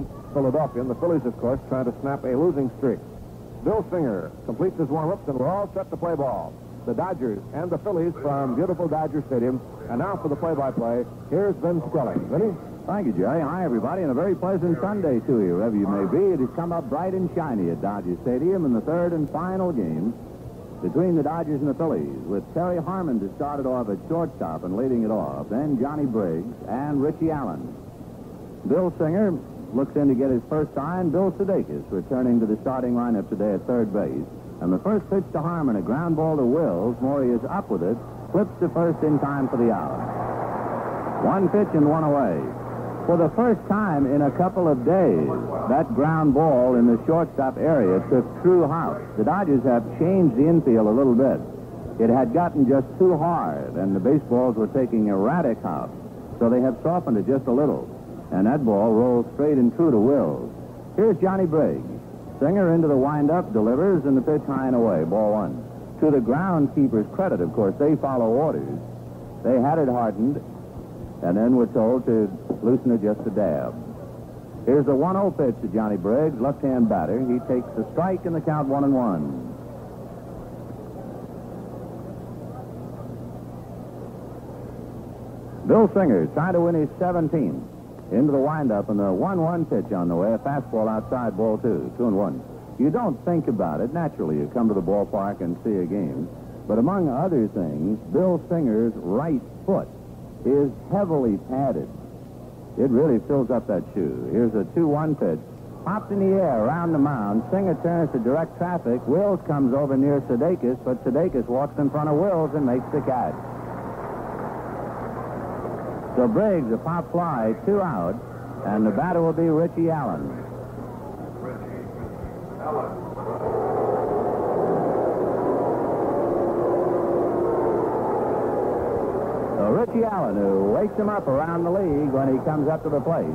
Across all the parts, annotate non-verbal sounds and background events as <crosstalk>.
against Philadelphia. And the Phillies, of course, trying to snap a losing streak. Bill Singer completes his warm-ups, and we're all set to play ball. The Dodgers and the Phillies from beautiful Dodger Stadium. And now for the play-by-play, here's Vin Scully. Vinny? Thank you, Jerry. Hi, everybody, and a very pleasant Sunday to you, wherever you may be. It has come up bright and shiny at Dodger Stadium in the third and final game between the Dodgers and the Phillies, with Terry Harmon to start it off at shortstop and leading it off, then Johnny Briggs and Richie Allen. Bill Singer looks in to get his first sign. Bill Sudakis returning to the starting lineup today at third base. And the first pitch to Harmon, a ground ball to Wills. Maury is up with it, flips to first in time for the out. One pitch and one away. For the first time in a couple of days, that ground ball in the shortstop area took true house. The Dodgers have changed the infield a little bit. It had gotten just too hard, and the baseballs were taking erratic house. So they have softened it just a little. And that ball rolls straight and true to Wills. Here's Johnny Briggs. Singer into the windup, delivers, and the pitch high and away. Ball one. To the groundskeeper's credit, of course, they follow orders. They had it hardened, and then were told to loosen it just a dab. Here's the 1-0 pitch to Johnny Briggs, left-hand batter. He takes the strike in the count one and one. Bill Singer trying to win his 17th. Into the windup and the 1-1 pitch on the way. A fastball outside, ball two. Two and one. You don't think about it. Naturally, you come to the ballpark and see a game. But among other things, Bill Singer's right foot is heavily padded. It really fills up that shoe. Here's a 2-1 pitch. Popped in the air around the mound. Singer turns to direct traffic. Wills comes over near Sudakis, but Sudakis walks in front of Wills and makes the catch. So Briggs, a pop fly, two out, and the batter will be Richie Allen. Richie Allen. So Richie Allen, who wakes him up around the league when he comes up to the plate.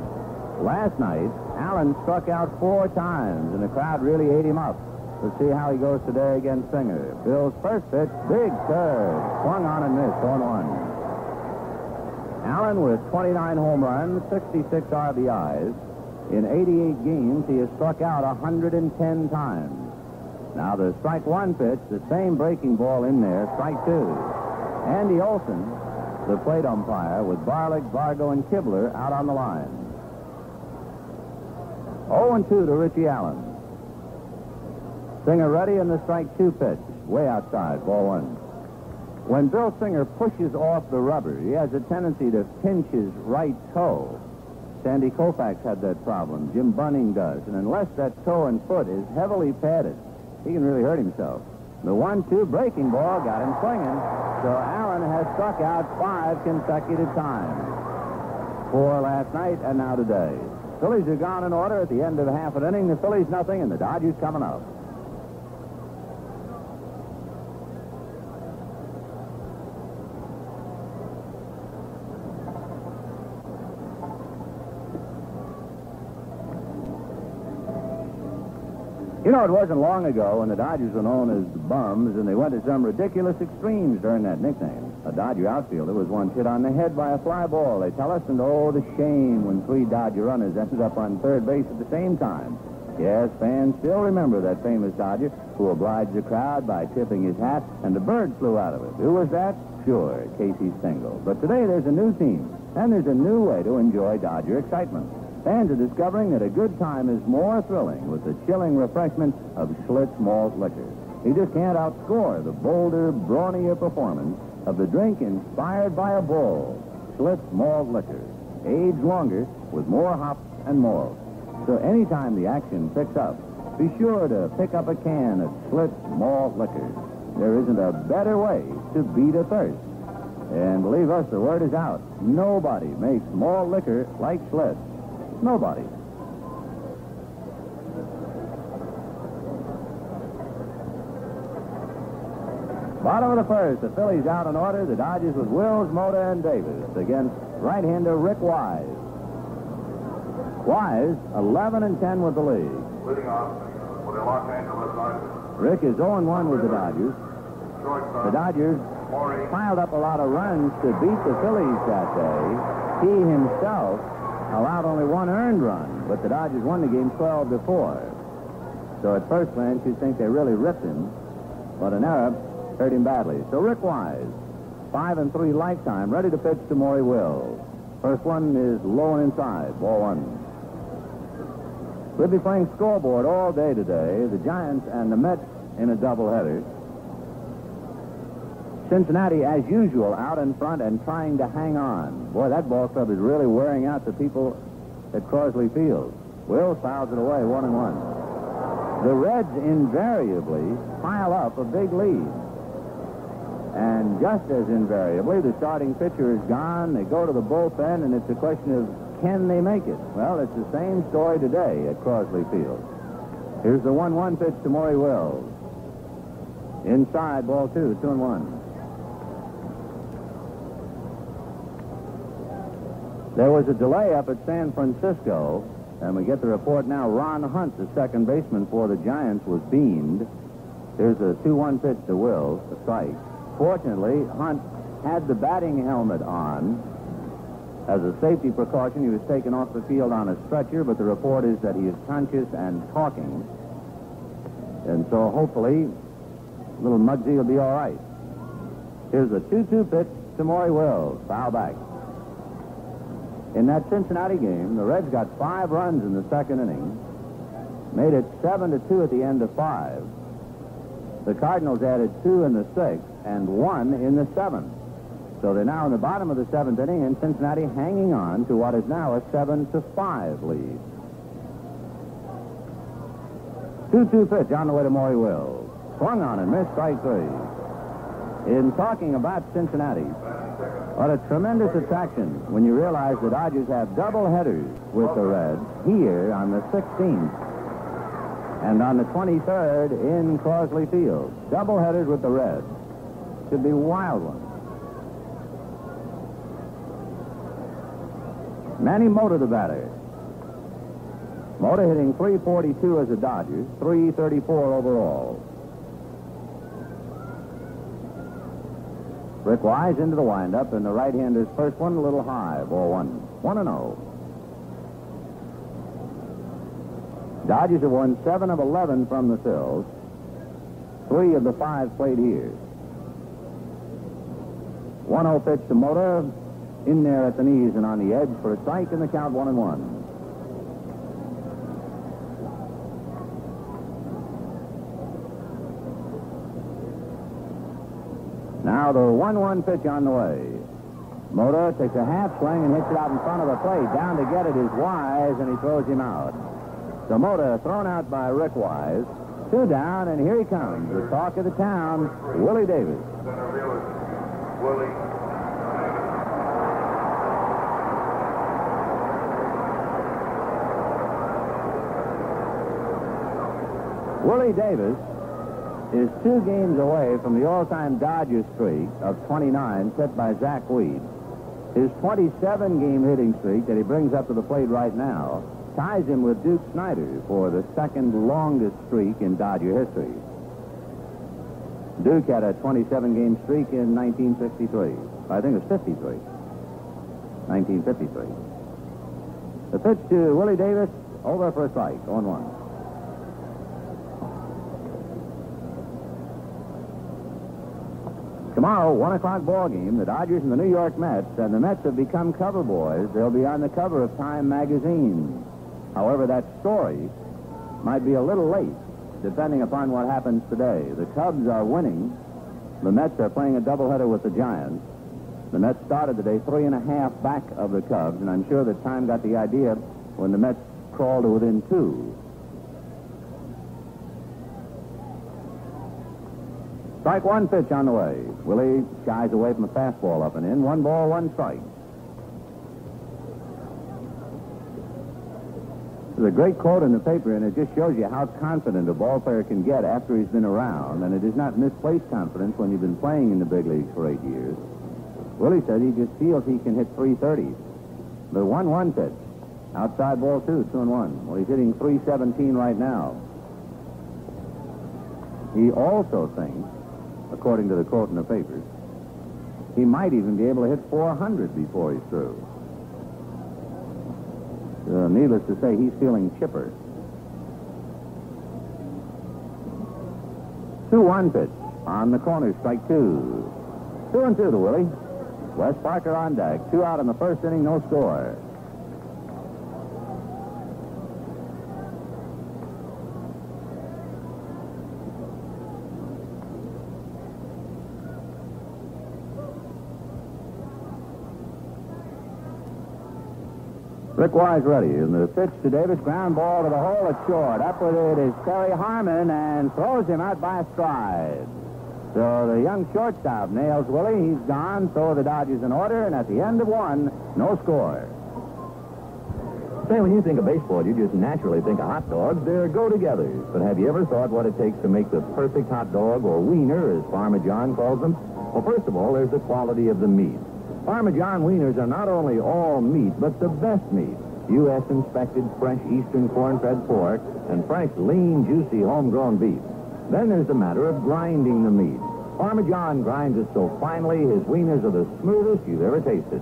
Last night, Allen struck out four times, and the crowd really ate him up. We'll see how he goes today against Singer. Bill's first pitch, big curve, swung on and missed, 1-1. Allen with 29 home runs, 66 RBIs. In 88 games, he has struck out 110 times. Now the strike one pitch, the same breaking ball in there, strike two. Andy Olsen, the plate umpire, with Barlick, Vargo, and Kibler out on the line. 0-2 to Richie Allen. Singer ready in the strike two pitch, way outside, ball one. When Bill Singer pushes off the rubber, he has a tendency to pinch his right toe. Sandy Koufax had that problem. Jim Bunning does. And unless that toe and foot is heavily padded, he can really hurt himself. The one-two breaking ball got him swinging. So Allen has struck out five consecutive times. Four last night and now today. Phillies are gone in order at the end of half an inning. The Phillies nothing, and the Dodgers coming up. You know, it wasn't long ago when the Dodgers were known as the Bums, and they went to some ridiculous extremes during that nickname. A Dodger outfielder was once hit on the head by a fly ball, they tell us, and oh, the shame when three Dodger runners ended up on third base at the same time. Yes, fans still remember that famous Dodger who obliged the crowd by tipping his hat, and the bird flew out of it. Who was that? Sure, Casey Stengel. But today there's a new team, and there's a new way to enjoy Dodger excitement. Fans are discovering that a good time is more thrilling with the chilling refreshment of Schlitz malt liquor. You just can't outscore the bolder, brawnier performance of the drink inspired by a bull. Schlitz malt liquor. Aged longer with more hops and malt. So anytime the action picks up, be sure to pick up a can of Schlitz malt liquor. There isn't a better way to beat a thirst. And believe us, the word is out. Nobody makes malt liquor like Schlitz. Nobody. Bottom of the first, the Phillies out in order. The Dodgers with Wills, Mota, and Davis against right-hander Rick Wise. Wise, 11 and 10 with the league. Leading off for the Los Angeles Dodgers. Rick is 0 and 1 with the Dodgers. The Dodgers piled up a lot of runs to beat the Phillies that day. He himself allowed only one earned run, but the Dodgers won the game 12 to 4. So at first glance, you'd think they really ripped him, but an error hurt him badly. So Rick Wise, 5 and 3 lifetime, ready to pitch to Maury Will. First one is low and inside, ball one. We'll be playing scoreboard all day today. The Giants and the Mets in a doubleheader. Cincinnati, as usual, out in front and trying to hang on. Boy, that ball club is really wearing out the people at Crosley Field. Wills fouls it away, one and one. The Reds invariably pile up a big lead. And just as invariably, the starting pitcher is gone. They go to the bullpen, and it's a question of can they make it? Well, it's the same story today at Crosley Field. Here's the 1 1 pitch to Maury Wills. Inside, ball two, two and one. There was a delay up at San Francisco, and we get the report now. Ron Hunt, the second baseman for the Giants, was beamed. There's a 2 1 pitch to Wills, a strike. Fortunately, Hunt had the batting helmet on. As a safety precaution, he was taken off the field on a stretcher, but the report is that he is conscious and talking. And so hopefully, little Muggsy will be all right. Here's a 2 2 pitch to Maury Wills. Foul back. In that Cincinnati game, the Reds got five runs in the second inning, made it seven to two at the end of five. The Cardinals added two in the sixth and one in the seventh. So they're now in the bottom of the seventh inning, and Cincinnati hanging on to what is now a seven to five lead. Two-two pitch on the way to Maury Wills. Swung on and missed strike three. In talking about Cincinnati, what a tremendous attraction when you realize the Dodgers have double headers with the Reds here on the 16th and on the 23rd in Crosley Field. Double headers with the Reds. Should be wild ones. Manny Mota the batter. Mota hitting 342 as a Dodgers, 334 overall. Rick Wise into the windup, and the right-hander's first one a little high, ball one. One and oh. Dodgers have won seven of 11 from the Phils. Three of the five played here. 1-0 pitch to Mota. In there at the knees and on the edge for a strike, and the count one and one. Now the 1-1 pitch on the way. Mota takes a half swing and hits it out in front of the plate. Down to get it is Wise, and he throws him out. So Mota thrown out by Rick Wise. Two down, and here he comes. The talk of the town, Willie Davis. Willie. Willie Davis is two games away from the all-time Dodger streak of 29 set by Zack Wheat. His 27-game hitting streak that he brings up to the plate right now ties him with Duke Snider for the second longest streak in Dodger history. Duke had a 27-game streak in 1963. I think it was 53. 1953. The pitch to Willie Davis, over for a strike, on one. Tomorrow, 1 o'clock ball game, the Dodgers and the New York Mets, and the Mets have become cover boys. They'll be on the cover of Time magazine. However, that story might be a little late, depending upon what happens today. The Cubs are winning. The Mets are playing a doubleheader with the Giants. The Mets started today three and a half back of the Cubs, and I'm sure that Time got the idea when the Mets crawled to within two. Strike one pitch on the way. Willie shies away from a fastball up and in. One ball, one strike. There's a great quote in the paper, and it just shows you how confident a ball player can get after he's been around. And it is not misplaced confidence when you've been playing in the big leagues for eight years. Willie said he just feels he can hit 330s. The 1 1 pitch. Outside ball, two, two and one. Well, he's hitting 317 right now. He also thinks according to the quote in the papers. He might even be able to hit 400 before he's through. Uh, needless to say, he's feeling chipper. 2-1 pitch on the corner, strike two. Two and two to Willie. Wes Parker on deck. Two out in the first inning, no score. Rick Wise ready. And the pitch to Davis. Ground ball to the hole. It's short. Up with it is Terry Harmon and throws him out by a stride. So the young shortstop nails Willie. He's gone. So the Dodgers in order. And at the end of one, no score. Say, when you think of baseball, you just naturally think of hot dogs. They're go-togethers. But have you ever thought what it takes to make the perfect hot dog, or wiener, as Farmer John calls them? Well, first of all, there's the quality of the meat. Farmer John wieners are not only all meat, but the best meat. U.S. inspected fresh eastern corn-fed pork and fresh, lean, juicy homegrown beef. Then there's the matter of grinding the meat. Farmer John grinds it so finely, his wieners are the smoothest you've ever tasted.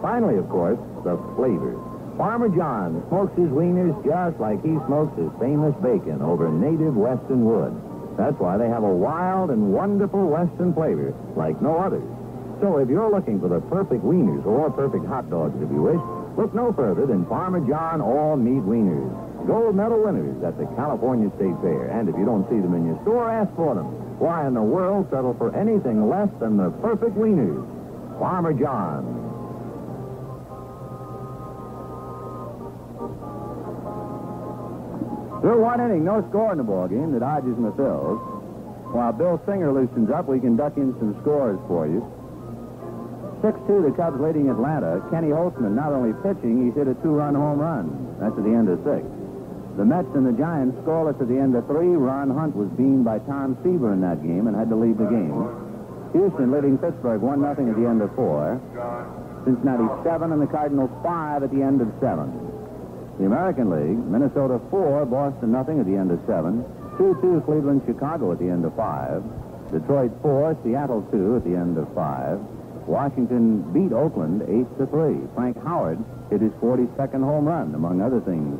Finally, of course, the flavor. Farmer John smokes his wieners just like he smokes his famous bacon over native western wood. That's why they have a wild and wonderful western flavor like no others. So if you're looking for the perfect wieners or perfect hot dogs, if you wish, look no further than Farmer John all meat wieners. Gold medal winners at the California State Fair. And if you don't see them in your store, ask for them. Why in the world settle for anything less than the perfect wieners? Farmer John. Through one inning, no score in the ball game. The Dodgers and the Phils. While Bill Singer loosens up, we can duck in some scores for you. 6-2, the Cubs leading Atlanta. Kenny Holtzman not only pitching, he's hit a two-run home run. That's at the end of six. The Mets and the Giants scoreless at the end of three. Ron Hunt was beamed by Tom Seaver in that game and had to leave the game. Houston leading Pittsburgh 1-0 at the end of four. Cincinnati 7 and the Cardinals 5 at the end of seven. The American League, Minnesota 4, Boston nothing at the end of seven. 2-2 Cleveland, Chicago at the end of five. Detroit 4, Seattle 2 at the end of five. Washington beat Oakland 8 to 3. Frank Howard hit his 42nd home run, among other things,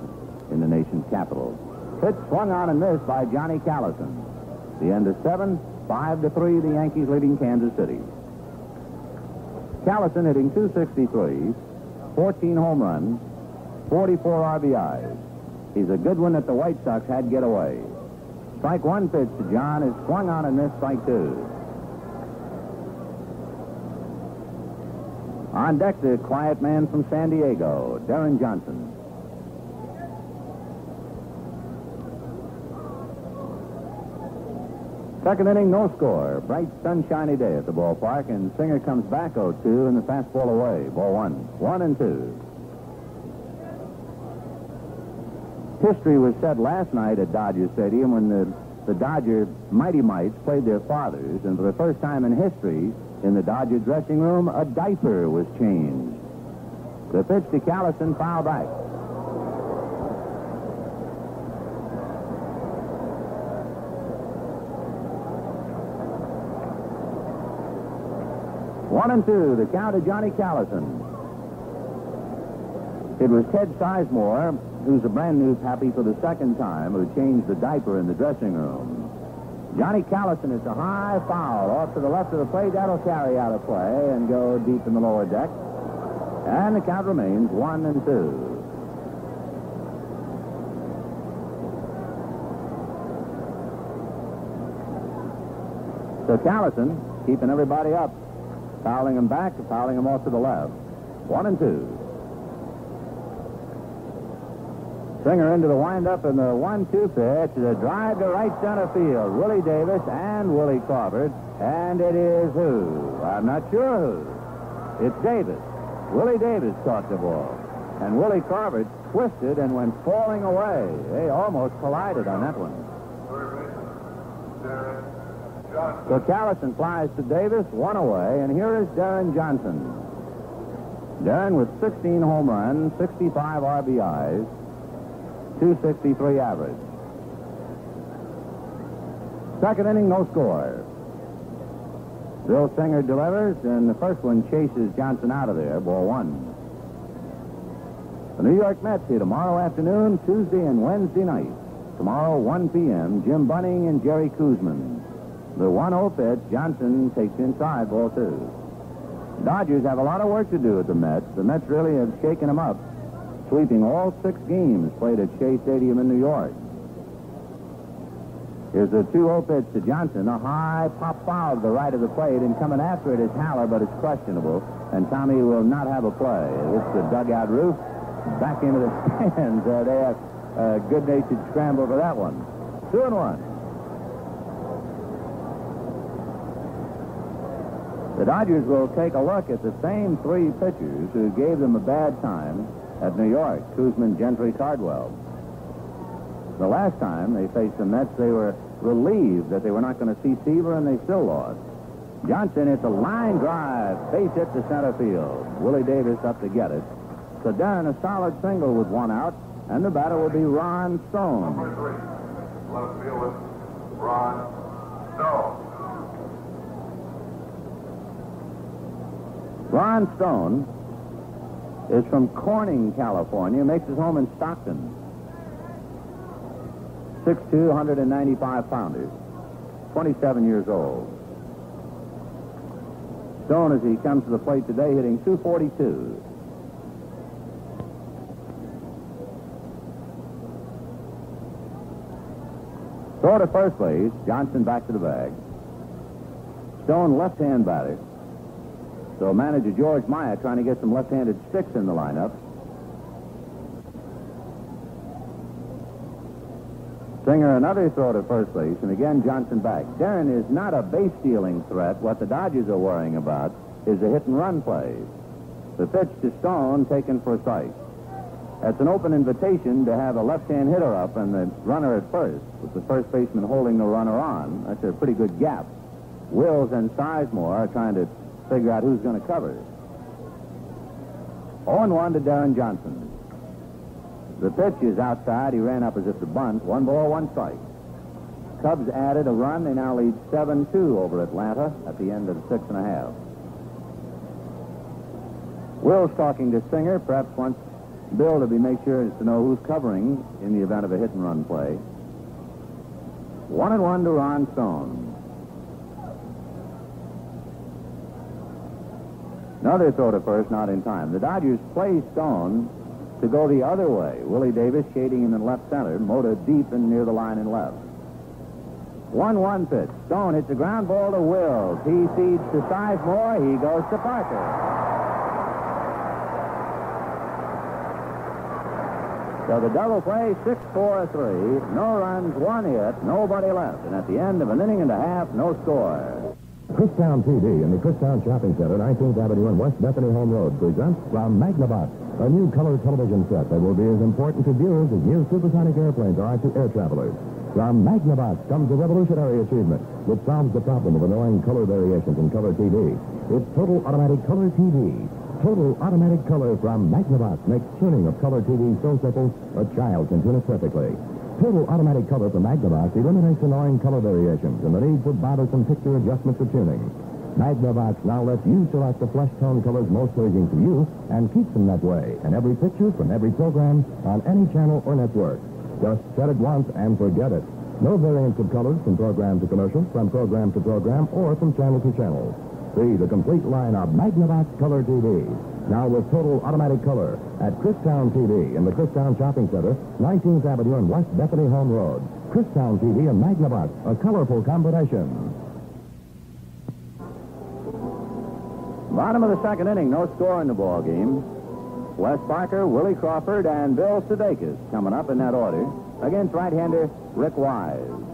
in the nation's capital. Pitch swung on and missed by Johnny Callison. The end of seven, 5 to 3, the Yankees leading Kansas City. Callison hitting 263, 14 home runs, 44 RBIs. He's a good one that the White Sox had get away. Strike one pitch to John is swung on and missed strike two. On deck, the quiet man from San Diego, Deron Johnson. Second inning, no score. Bright, sunshiny day at the ballpark, and Singer comes back 0-2 and the fastball away. Ball one. One and two. History was set last night at Dodger Stadium when the, the Dodger Mighty Mites played their fathers, and for the first time in history, in the Dodger dressing room, a diaper was changed. The pitch to Callison, foul back. One and two, the count of Johnny Callison. It was Ted Sizemore, who's a brand new pappy for the second time, who changed the diaper in the dressing room. Johnny Callison is a high foul off to the left of the plate. That'll carry out of play and go deep in the lower deck. And the count remains one and two. So Callison keeping everybody up, fouling them back, fouling them off to the left. One and two. Singer into the windup and the one-two pitch. The drive to right center field. Willie Davis and Willie Crawford. And it is who? I'm not sure who. It's Davis. Willie Davis caught the ball. And Willie Crawford twisted and went falling away. They almost collided on that one. So Callison flies to Davis, one away, and here is Deron Johnson. Deron with 16 home runs, 65 RBIs, 263 average. Second inning, no score. Bill Singer delivers, and the first one chases Johnson out of there, ball one. The New York Mets here tomorrow afternoon, Tuesday and Wednesday night. Tomorrow, 1 p.m., Jim Bunning and Jerry Koosman. The 1-0 pitch, Johnson takes inside, ball two. Dodgers have a lot of work to do at the Mets. The Mets really have shaken them up, sweeping all six games played at Shea Stadium in New York. Here's a 2-0 pitch to Johnson. A high pop foul to the right of the plate, and coming after it is Haller, but it's questionable. And Tommy will not have a play. It's the dugout roof. Back into the <laughs> stands. Uh, they have a good-natured scramble for that one. Two and one. The Dodgers will take a look at the same three pitchers who gave them a bad time at New York, Koosman, Gentry, Cardwell. The last time they faced the Mets, they were relieved that they were not going to see Seaver, and they still lost. Johnson hits a line drive, base hit to center field. Willie Davis up to get it. So Deron a solid single with one out, and the batter will be Ron Stone. Number three, left fielder, Ron Stone. Ron Stone is from Corning, California, makes his home in Stockton. 6'2", 195 pounders, 27 years old. Stone, as he comes to the plate today, hitting 242. Throw to first base. Johnson back to the bag. Stone left-hand batter. So manager George Myatt trying to get some left-handed sticks in the lineup. Singer another throw to first base, and again Johnson back. Deron is not a base stealing threat. What the Dodgers are worrying about is a hit and run play. The pitch to Stone taken for strike. That's an open invitation to have a left-hand hitter up and the runner at first, with the first baseman holding the runner on. That's a pretty good gap. Wills and Sizemore are trying to figure out who's going to cover. 0-1 to Deron Johnson. The pitch is outside. He ran up as if to bunt. One ball, one strike. Cubs added a run. They now lead 7-2 over Atlanta at the end of the six and a half. Will's talking to Singer. Perhaps wants Bill to be make sure to know who's covering in the event of a hit and run play. One and one to Ron Stone. Another throw to first, not in time. The Dodgers play Stone to go the other way. Willie Davis shading in left center. Mota deep and near the line in left. 1-1 pitch. Stone hits a ground ball to Wills. He feeds to Sizemore. He goes to Parker. So the double play, 6-4-3. No runs, one hit, nobody left. And at the end of an inning and a half, no score. Christown TV and the Christown Shopping Center, 19th Avenue and West Bethany Home Road, presents from Magnavox, a new color television set that will be as important to viewers as new supersonic airplanes are to air travelers. From Magnavox comes a revolutionary achievement which solves the problem of annoying color variations in color TV. It's total automatic color TV. Total automatic color from Magnavox makes tuning of color TV so simple a child can tune it perfectly. Total automatic color from Magnavox eliminates annoying color variations and the need for bothersome picture adjustments for tuning. Magnavox now lets you select the flesh tone colors most pleasing to you and keeps them that way in every picture from every program on any channel or network. Just set it once and forget it. No variance of colors from program to commercial, from program to program, or from channel to channel. See the complete line of Magnavox Color TV. Now with total automatic color at Christown TV in the Christown Shopping Center, 19th Avenue and West Bethany Home Road. Christown TV and Magnavox, a colorful combination. Bottom of the second inning, no score in the ball game. Wes Parker, Willie Crawford, and Bill Sudakis coming up in that order against right-hander Rick Wise.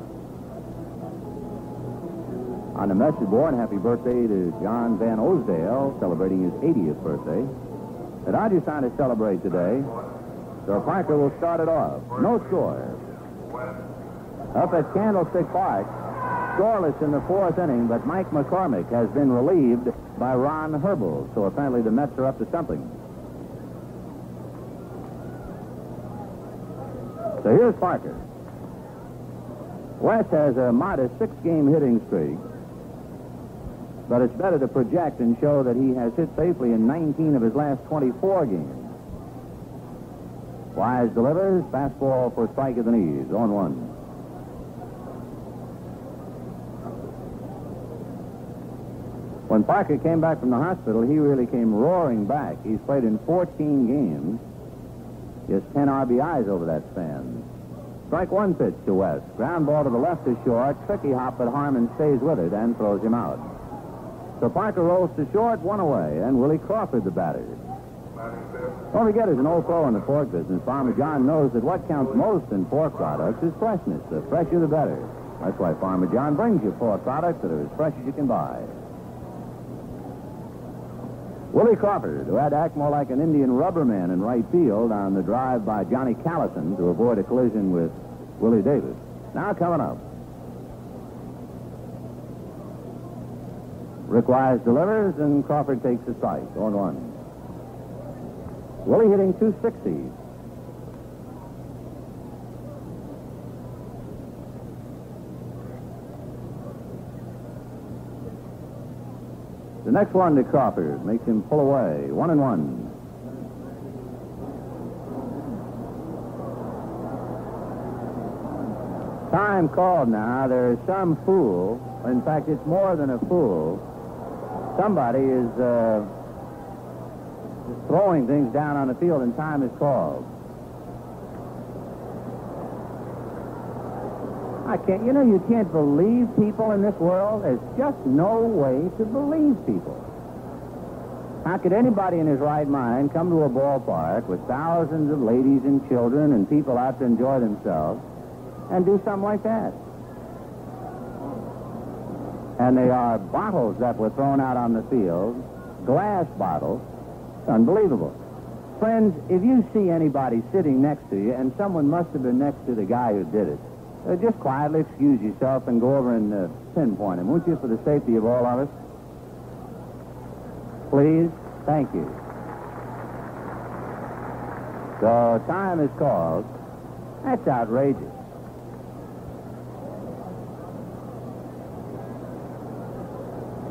On the message board, happy birthday to John Van Osdale, celebrating his 80th birthday. The Dodgers trying to celebrate today. So Parker will start it off. No score. Up at Candlestick Park, scoreless in the fourth inning, but Mike McCormick has been relieved by Ron Herbel. So apparently the Mets are up to something. So here's Parker. Wes has a modest six-game hitting streak. But it's better to project and show that he has hit safely in 19 of his last 24 games. Wise delivers. Fastball for strike at the knees. On one. When Parker came back from the hospital, he really came roaring back. He's played in 14 games, just 10 RBIs over that span. Strike one pitch to Wes. Ground ball to the left is short. Tricky hop, but Harmon stays with it and throws him out. So Parker rolls to short, one away, and Willie Crawford the batter. Don't forget, as an old pro in the pork business, Farmer John knows that what counts most in pork products is freshness. The fresher, the better. That's why Farmer John brings you pork products that are as fresh as you can buy. Willie Crawford, who had to act more like an Indian rubber man in right field on the drive by Johnny Callison to avoid a collision with Willie Davis. Now coming up. Rick Wise delivers, and Crawford takes a strike on one. Willie hitting 260. The next one to Crawford makes him pull away. One and one. Time called now. There is some fool. In fact, it's more than a fool. Somebody is uh, throwing things down on the field, and time is called. I can't, you know, you can't believe people in this world. There's just no way to believe people. How could anybody in his right mind come to a ballpark with thousands of ladies and children and people out to enjoy themselves and do something like that? And they are bottles that were thrown out on the field, glass bottles. Unbelievable. Friends, if you see anybody sitting next to you, and someone must have been next to the guy who did it, uh, just quietly excuse yourself and go over and uh, pinpoint him, won't you, for the safety of all of us? Please? Thank you. So, time is called. That's outrageous.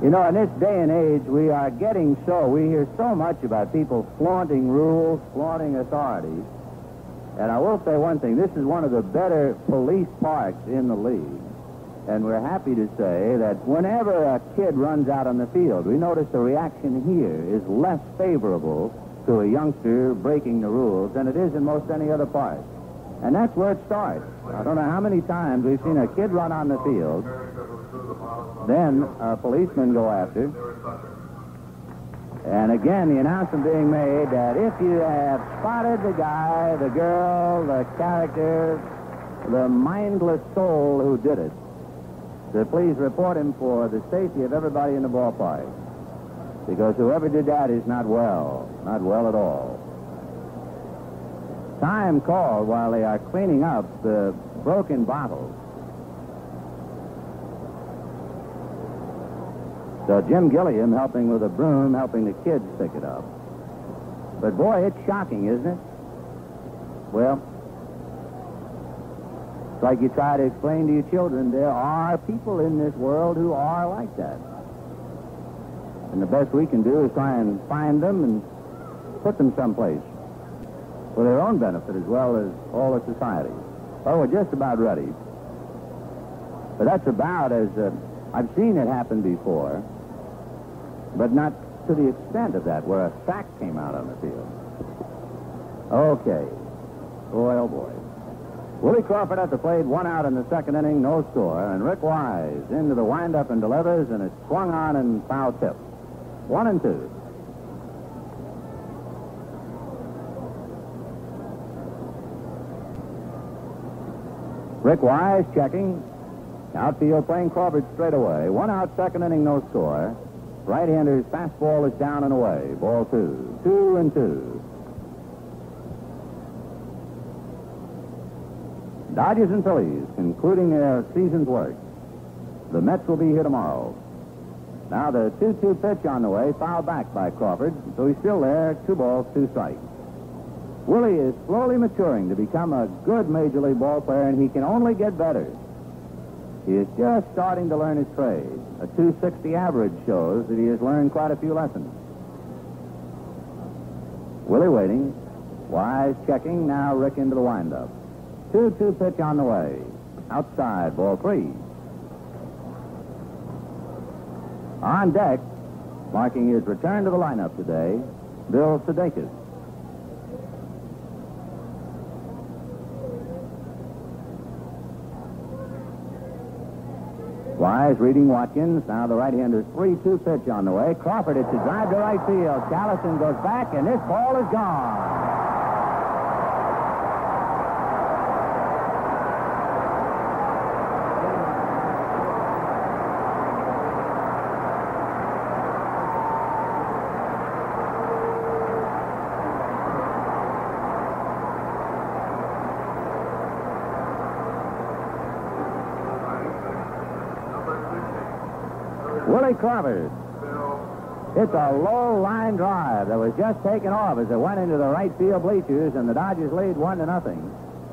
You know, in this day and age, we are getting so, we hear so much about people flaunting rules, flaunting authorities. And I will say one thing this is one of the better police parks in the league. And we're happy to say that whenever a kid runs out on the field, we notice the reaction here is less favorable to a youngster breaking the rules than it is in most any other park. And that's where it starts. I don't know how many times we've seen a kid run on the field, then a policeman go after, and again, the announcement being made that if you have spotted the guy, the girl, the character, the mindless soul who did it, to please report him for the safety of everybody in the ballpark. Because whoever did that is not well, not well at all. Time called while they are cleaning up the broken bottles. So Jim Gilliam helping with a broom, helping the kids pick it up. But boy, it's shocking, isn't it? Well, it's like you try to explain to your children there are people in this world who are like that. And the best we can do is try and find them and put them someplace for their own benefit as well as all of society. Oh, we're just about ready. But that's about as uh, I've seen it happen before but not to the extent of that, where a sack came out on the field. Okay. Boy, oh boy. Willie Crawford at the plate, one out in the second inning, no score, and Rick Wise into the windup and delivers, and it's swung on and foul tip. One and two. Rick Wise checking. Outfield playing Crawford straight away. One out, second inning, no score. Right-hander's fastball is down and away. Ball two. Two and two. Dodgers and Phillies concluding their season's work. The Mets will be here tomorrow. Now the 2-2 pitch on the way, foul back by Crawford, so he's still there, two balls, two strikes. Willie is slowly maturing to become a good Major League ball player, and he can only get better. He is just starting to learn his trade. A 260 average shows that he has learned quite a few lessons. Willie waiting. Wise checking. Now Rick into the windup. 2 2 pitch on the way. Outside, ball three. On deck, marking his return to the lineup today, Bill Sudakis. Wise reading Watkins. Now the right-hander's 3-2 pitch on the way. Crawford, it's a drive to right field. Callison goes back, and this ball is gone. It's a low line drive that was just taken off as it went into the right field bleachers, and the Dodgers lead one to nothing.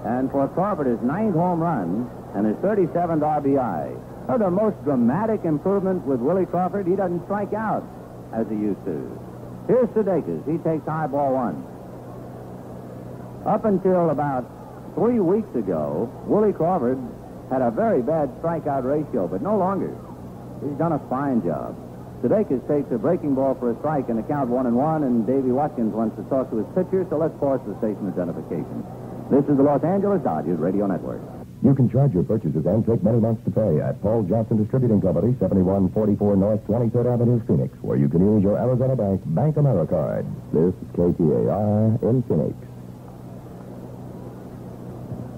And for Crawford, his ninth home run and his 37th RBI. The most dramatic improvement with Willie Crawford, he doesn't strike out as he used to. Here's Sudakis. He takes high ball one. Up until about three weeks ago, Willie Crawford had a very bad strikeout ratio, but no longer. He's done a fine job. Sudakis takes a breaking ball for a strike and the count one and one, and Davy Watkins wants to talk to his pitcher, so let's pause the station identification. This is the Los Angeles Dodgers Radio Network. You can charge your purchases and take many months to pay at Paul Johnson Distributing Company, 7144 North 23rd Avenue, Phoenix, where you can use your Arizona Bank Bank Americard. This is KTAR in Phoenix.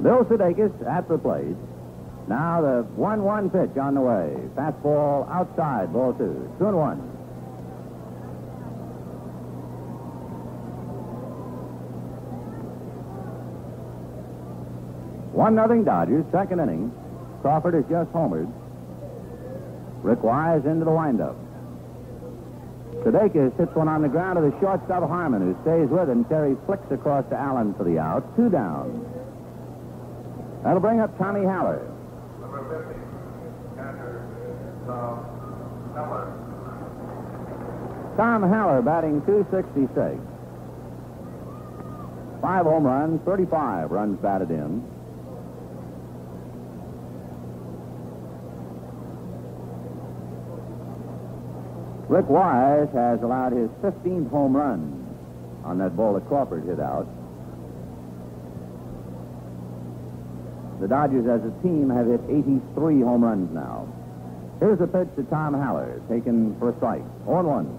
Bill Sudakis at the plate. Now the 1 1 pitch on the way. Fastball outside, ball two. Two and one. One nothing Dodgers, second inning. Crawford has just homered. Rick Wise into the windup. Sudakis hits one on the ground to the shortstop Harmon, who stays with him. Terry flicks across to Allen for the out. Two down. That'll bring up Tommy Haller. Number 50, catcher, Tom Haller. Batting 266. Five home runs, 35 runs batted in. Rick Wise has allowed his 15th home run on that ball that Crawford hit out. The Dodgers as a team have hit 83 home runs now. Here's a pitch to Tom Haller, taken for a strike. 0 1.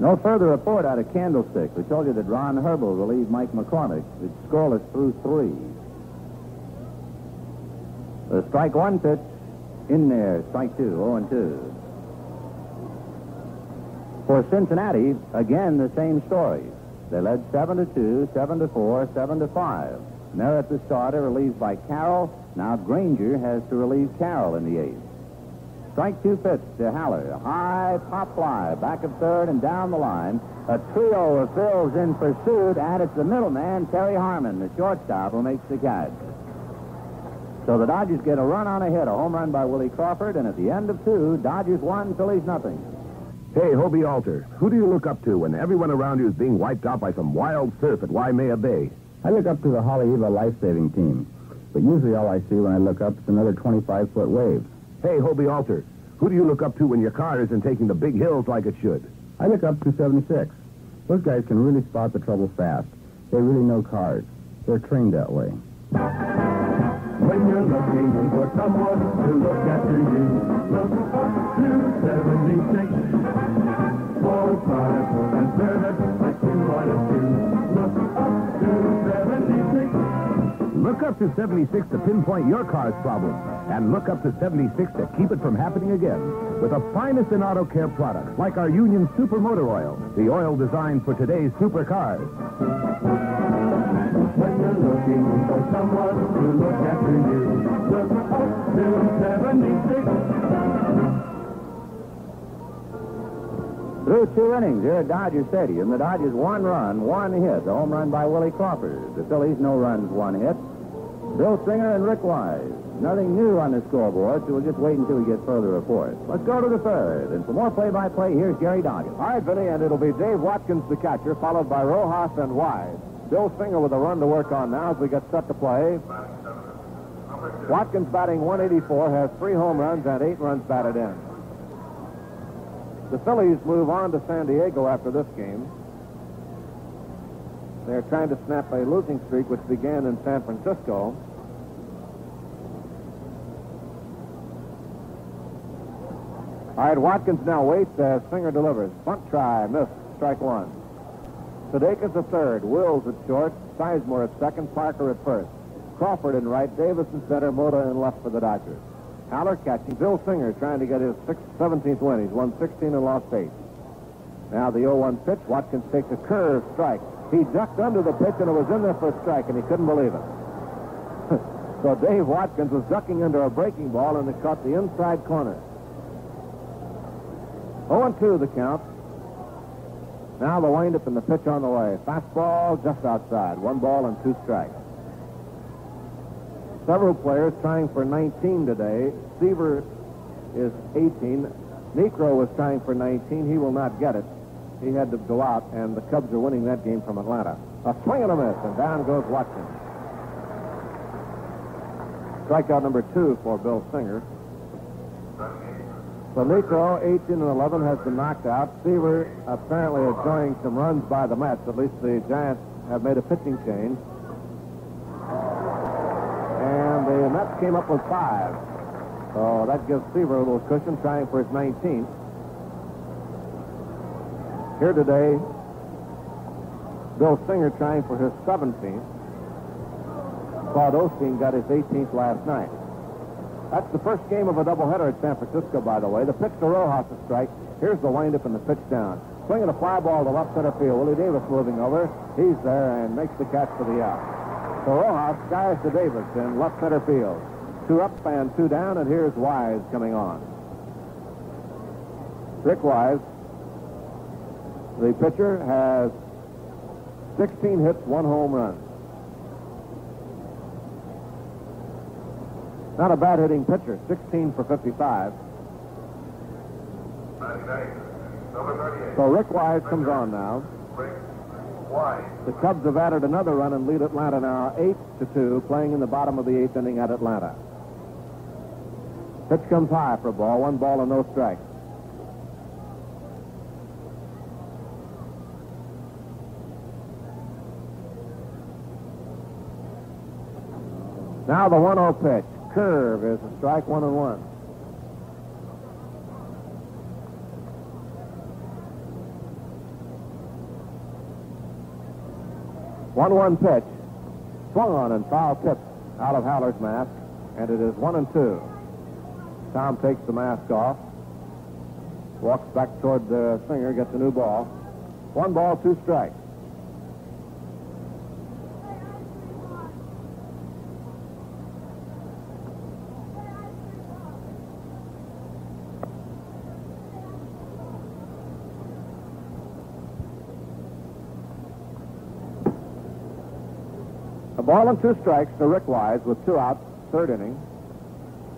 No further report out of Candlestick. We told you that Ron Herbel relieved Mike McCormick. It's scoreless through three. The strike one pitch in there. Strike two. 0 and 2. For Cincinnati, again, the same story. They led 7 to 2, 7 to 4, 7 to 5. Merritt, the starter, relieved by Carroll. Now Granger has to relieve Carroll in the eighth. Strike two pitch to Haller. High pop fly, back of third and down the line. A trio of Phils in pursuit, and it's the middleman, Terry Harmon, the shortstop, who makes the catch. So the Dodgers get a run on a hit, a home run by Willie Crawford, and at the end of two, Dodgers one, Phillies nothing. Hey, Hobie Alter, who do you look up to when everyone around you is being wiped out by some wild surf at Waimea Bay? I look up to the Haleiwa life-saving team. But usually all I see when I look up is another 25-foot wave. Hey, Hobie Alter, who do you look up to when your car isn't taking the big hills like it should? I look up to 76. Those guys can really spot the trouble fast. They really know cars. They're trained that way. When you're looking for someone to look after you, look up to 76. For and service like you want. Look up to 76. Look up to 76 to pinpoint your car's problem. And look up to 76 to keep it from happening again. With the finest in auto care products, like our Union Super Motor Oil, the oil designed for today's supercars. When you're looking for someone to look after you, look up to 76. Through two innings here at Dodger Stadium, the Dodgers one run, one hit. The home run by Willie Crawford. The Phillies no runs, one hit. Bill Singer and Rick Wise. Nothing new on the scoreboard, so we'll just wait until we get further reports. Let's go to the third. And for more play-by-play, here's Jerry Doggett. All right, Vinny, and it'll be Dave Watkins, the catcher, followed by Rojas and Wise. Bill Singer with a run to work on now as we get set to play. Watkins batting 184, has three home runs and eight runs batted in. The Phillies move on to San Diego after this game. They're trying to snap a losing streak which began in San Francisco. All right, Watkins now waits as Singer delivers. Bunt try, missed, strike one. Sudakis at third, Wills at short, Sizemore at second, Parker at first. Crawford in right, Davis in center, Mota in left for the Dodgers. Haller catching. Bill Singer trying to get his sixth, 17th win. He's won 16 and lost 8. Now the 0-1 pitch. Watkins takes a curve strike. He ducked under the pitch and it was in there for a strike, and he couldn't believe it. <laughs> so Dave Watkins was ducking under a breaking ball, and it caught the inside corner. 0-2 the count. Now the windup and the pitch on the way. Fastball just outside. One ball and two strikes. Several players trying for 19 today. Seaver is 18. Niekro was trying for 19. He will not get it. He had to go out, and the Cubs are winning that game from Atlanta. A swing and a miss, and down goes Watkins. Strikeout number two for Bill Singer. Niekro, 18 and 11, has been knocked out. Seaver apparently enjoying some runs by the Mets. At least the Giants have made a pitching change. And the Mets came up with five. So that gives Seaver a little cushion, trying for his 19th. Here today, Bill Singer trying for his 17th. Claude Osteen got his 18th last night. That's the first game of a doubleheader at San Francisco, by the way. The pitch to Rojas a strike. Here's the windup and the pitch down. Swinging a fly ball to left center field. Willie Davis moving over. He's there and makes the catch for the out. So Rojas skies to Davis in left center field. Two up and two down, and here's Wise coming on. Rick Wise, the pitcher, has 16 hits, one home run. Not a bad hitting pitcher, 16 for 55. So Rick Wise comes on now. The Cubs have added another run and lead Atlanta now 8 to 2, playing in the bottom of the eighth inning at Atlanta. Pitch comes high for a ball, one ball and no strikes. Now the 1 0 pitch. Curve is a strike, one and one. One one pitch. Swung on and foul tipped out of Haller's mask, and it is one and two. Tom takes the mask off, walks back toward the Singer, gets a new ball. One ball, two strikes. Ball and two strikes to Rick Wise with two outs, third inning.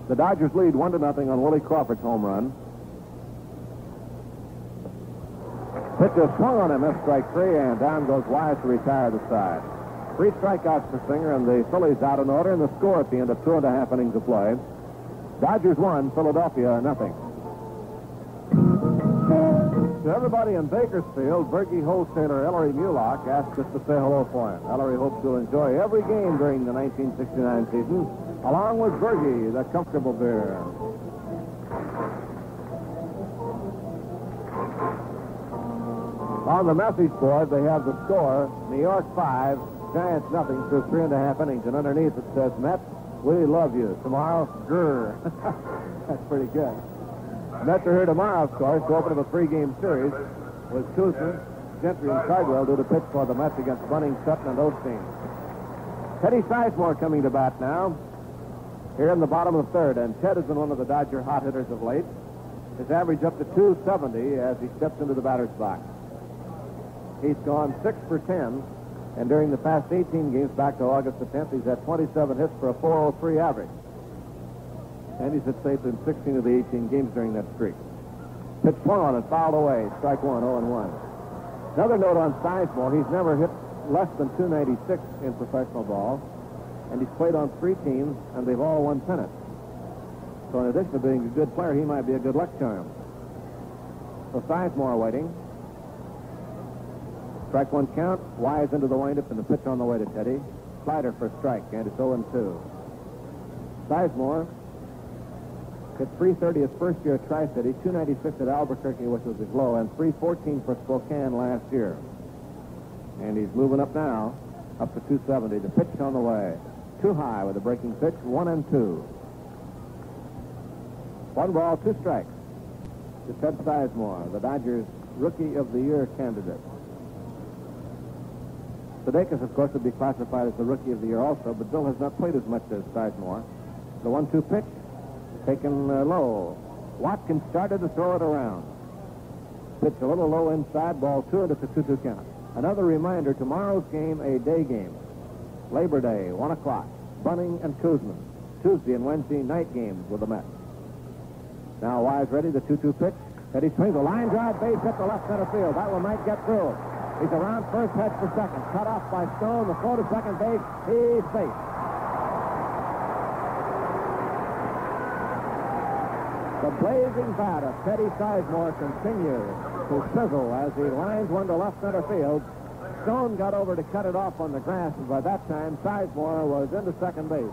The Dodgers lead one to nothing on Willie Crawford's home run. Pitch is swung on him, missed strike three, and down goes Wise to retire the side. Three strikeouts for Singer, and the Phillies out in order, and the score at the end of two and a half innings of play. Dodgers one, Philadelphia nothing. To everybody in Bakersfield, Burgie wholesaler Ellery Mulock asked us to say hello for him. Ellery hopes you'll enjoy every game during the 1969 season, along with Burgie, the comfortable beer. On the message board, they have the score, New York 5, Giants nothing through three and a half innings, and underneath it says, Mets, we love you. Tomorrow, grr. <laughs> That's pretty good. Mets are here tomorrow, of course, to open up a three-game series with Koosman, Gentry, and Cardwell due to pitch for the Mets against Bunning, Sutton, and Osteen. Teddy Sizemore coming to bat now here in the bottom of the third, and Ted has been one of the Dodger hot hitters of late. His average up to 270 as he steps into the batter's box. He's gone six for 10 And during the past 18 games back to August the 10th, he's had 27 hits for a 403 average. And he's hit safe in 16 of the 18 games during that streak. Pitch swung on and fouled away. Strike one, 0 and 1. Another note on Sizemore, he's never hit less than 296 in professional ball. And he's played on three teams, and they've all won pennants. So in addition to being a good player, he might be a good luck charm. So Sizemore waiting. Strike one count. Wise into the windup and the pitch on the way to Teddy. Slider for strike, and it's 0 and 2. Sizemore hit 330 his first year at Tri-City, 296 at Albuquerque, which was his low, and 314 for Spokane last year. And he's moving up now, up to 270. The pitch on the way. Too high with a breaking pitch, one and two. One ball, two strikes to Ted Sizemore, the Dodgers Rookie of the Year candidate. Sudakis, of course, would be classified as the Rookie of the Year also, but Bill has not played as much as Sizemore. The one-two pitch, taken uh, low. Watkins started to throw it around. Pitch a little low inside, ball two, and it's a 2-2 count. Another reminder, tomorrow's game, a day game. Labor Day, 1 o'clock. Bunning and Koosman. Tuesday and Wednesday night games with the Mets. Now Wise ready, the 2-2 pitch. Teddy swings a line drive, base hit the left center field. That one might get through. He's around first, heads for second. Cut off by Stone. The throw to second base. He's safe. The blazing bat of Teddy Sizemore continues to sizzle as he lines one to left center field. Stone got over to cut it off on the grass, and by that time, Sizemore was into second base.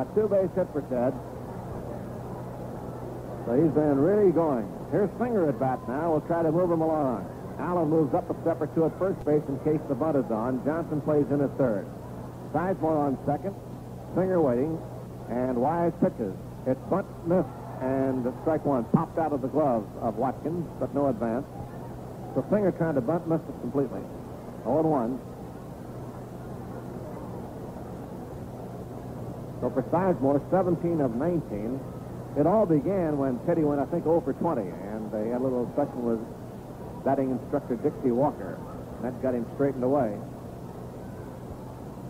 A two-base hit for Ted. So he's been really going. Here's Singer at bat now. We'll try to move him along. Allen moves up a step or two at first base in case the bunt is on. Johnson plays in at third. Sizemore on second. Singer waiting. And Wise pitches. It's bunt missed and strike one. Popped out of the glove of Watkins, but no advance. So Singer trying to bunt, missed it completely. 0 1. So for Sizemore, 17 of 19. It all began when Teddy went, I think, 0 for 20, and they had a little discussion with batting instructor Dixie Walker. And that got him straightened away.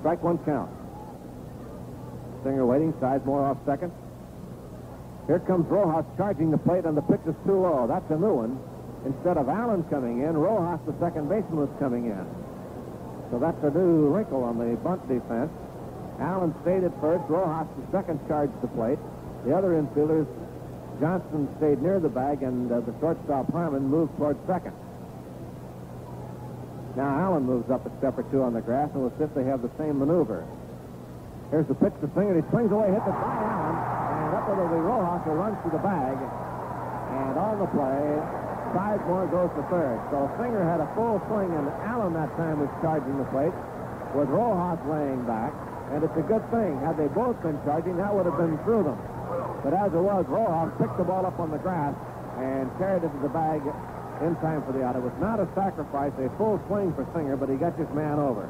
Strike one count. Singer waiting, Sizemore off second. Here comes Rojas charging the plate, and the pitch is too low. That's a new one. Instead of Allen coming in, Rojas, the second baseman, was coming in. So that's a new wrinkle on the bunt defense. Allen stayed at first. Rojas, the second, charged the plate. The other infielders, Johnson stayed near the bag, and uh, the shortstop Harmon moved toward second. Now Allen moves up a step or two on the grass, and we'll see if they have the same maneuver. Here's the pitch to Singer. He swings away, hits it by Allen, up it'll be Rojas who runs to the bag. And on the play, Sizemore goes to third. So Singer had a full swing, and Allen that time was charging the plate with Rojas laying back. And it's a good thing. Had they both been charging, that would have been through them. But as it was, Rojas picked the ball up on the grass and carried it to the bag in time for the out. It was not a sacrifice, a full swing for Singer, but he got his man over.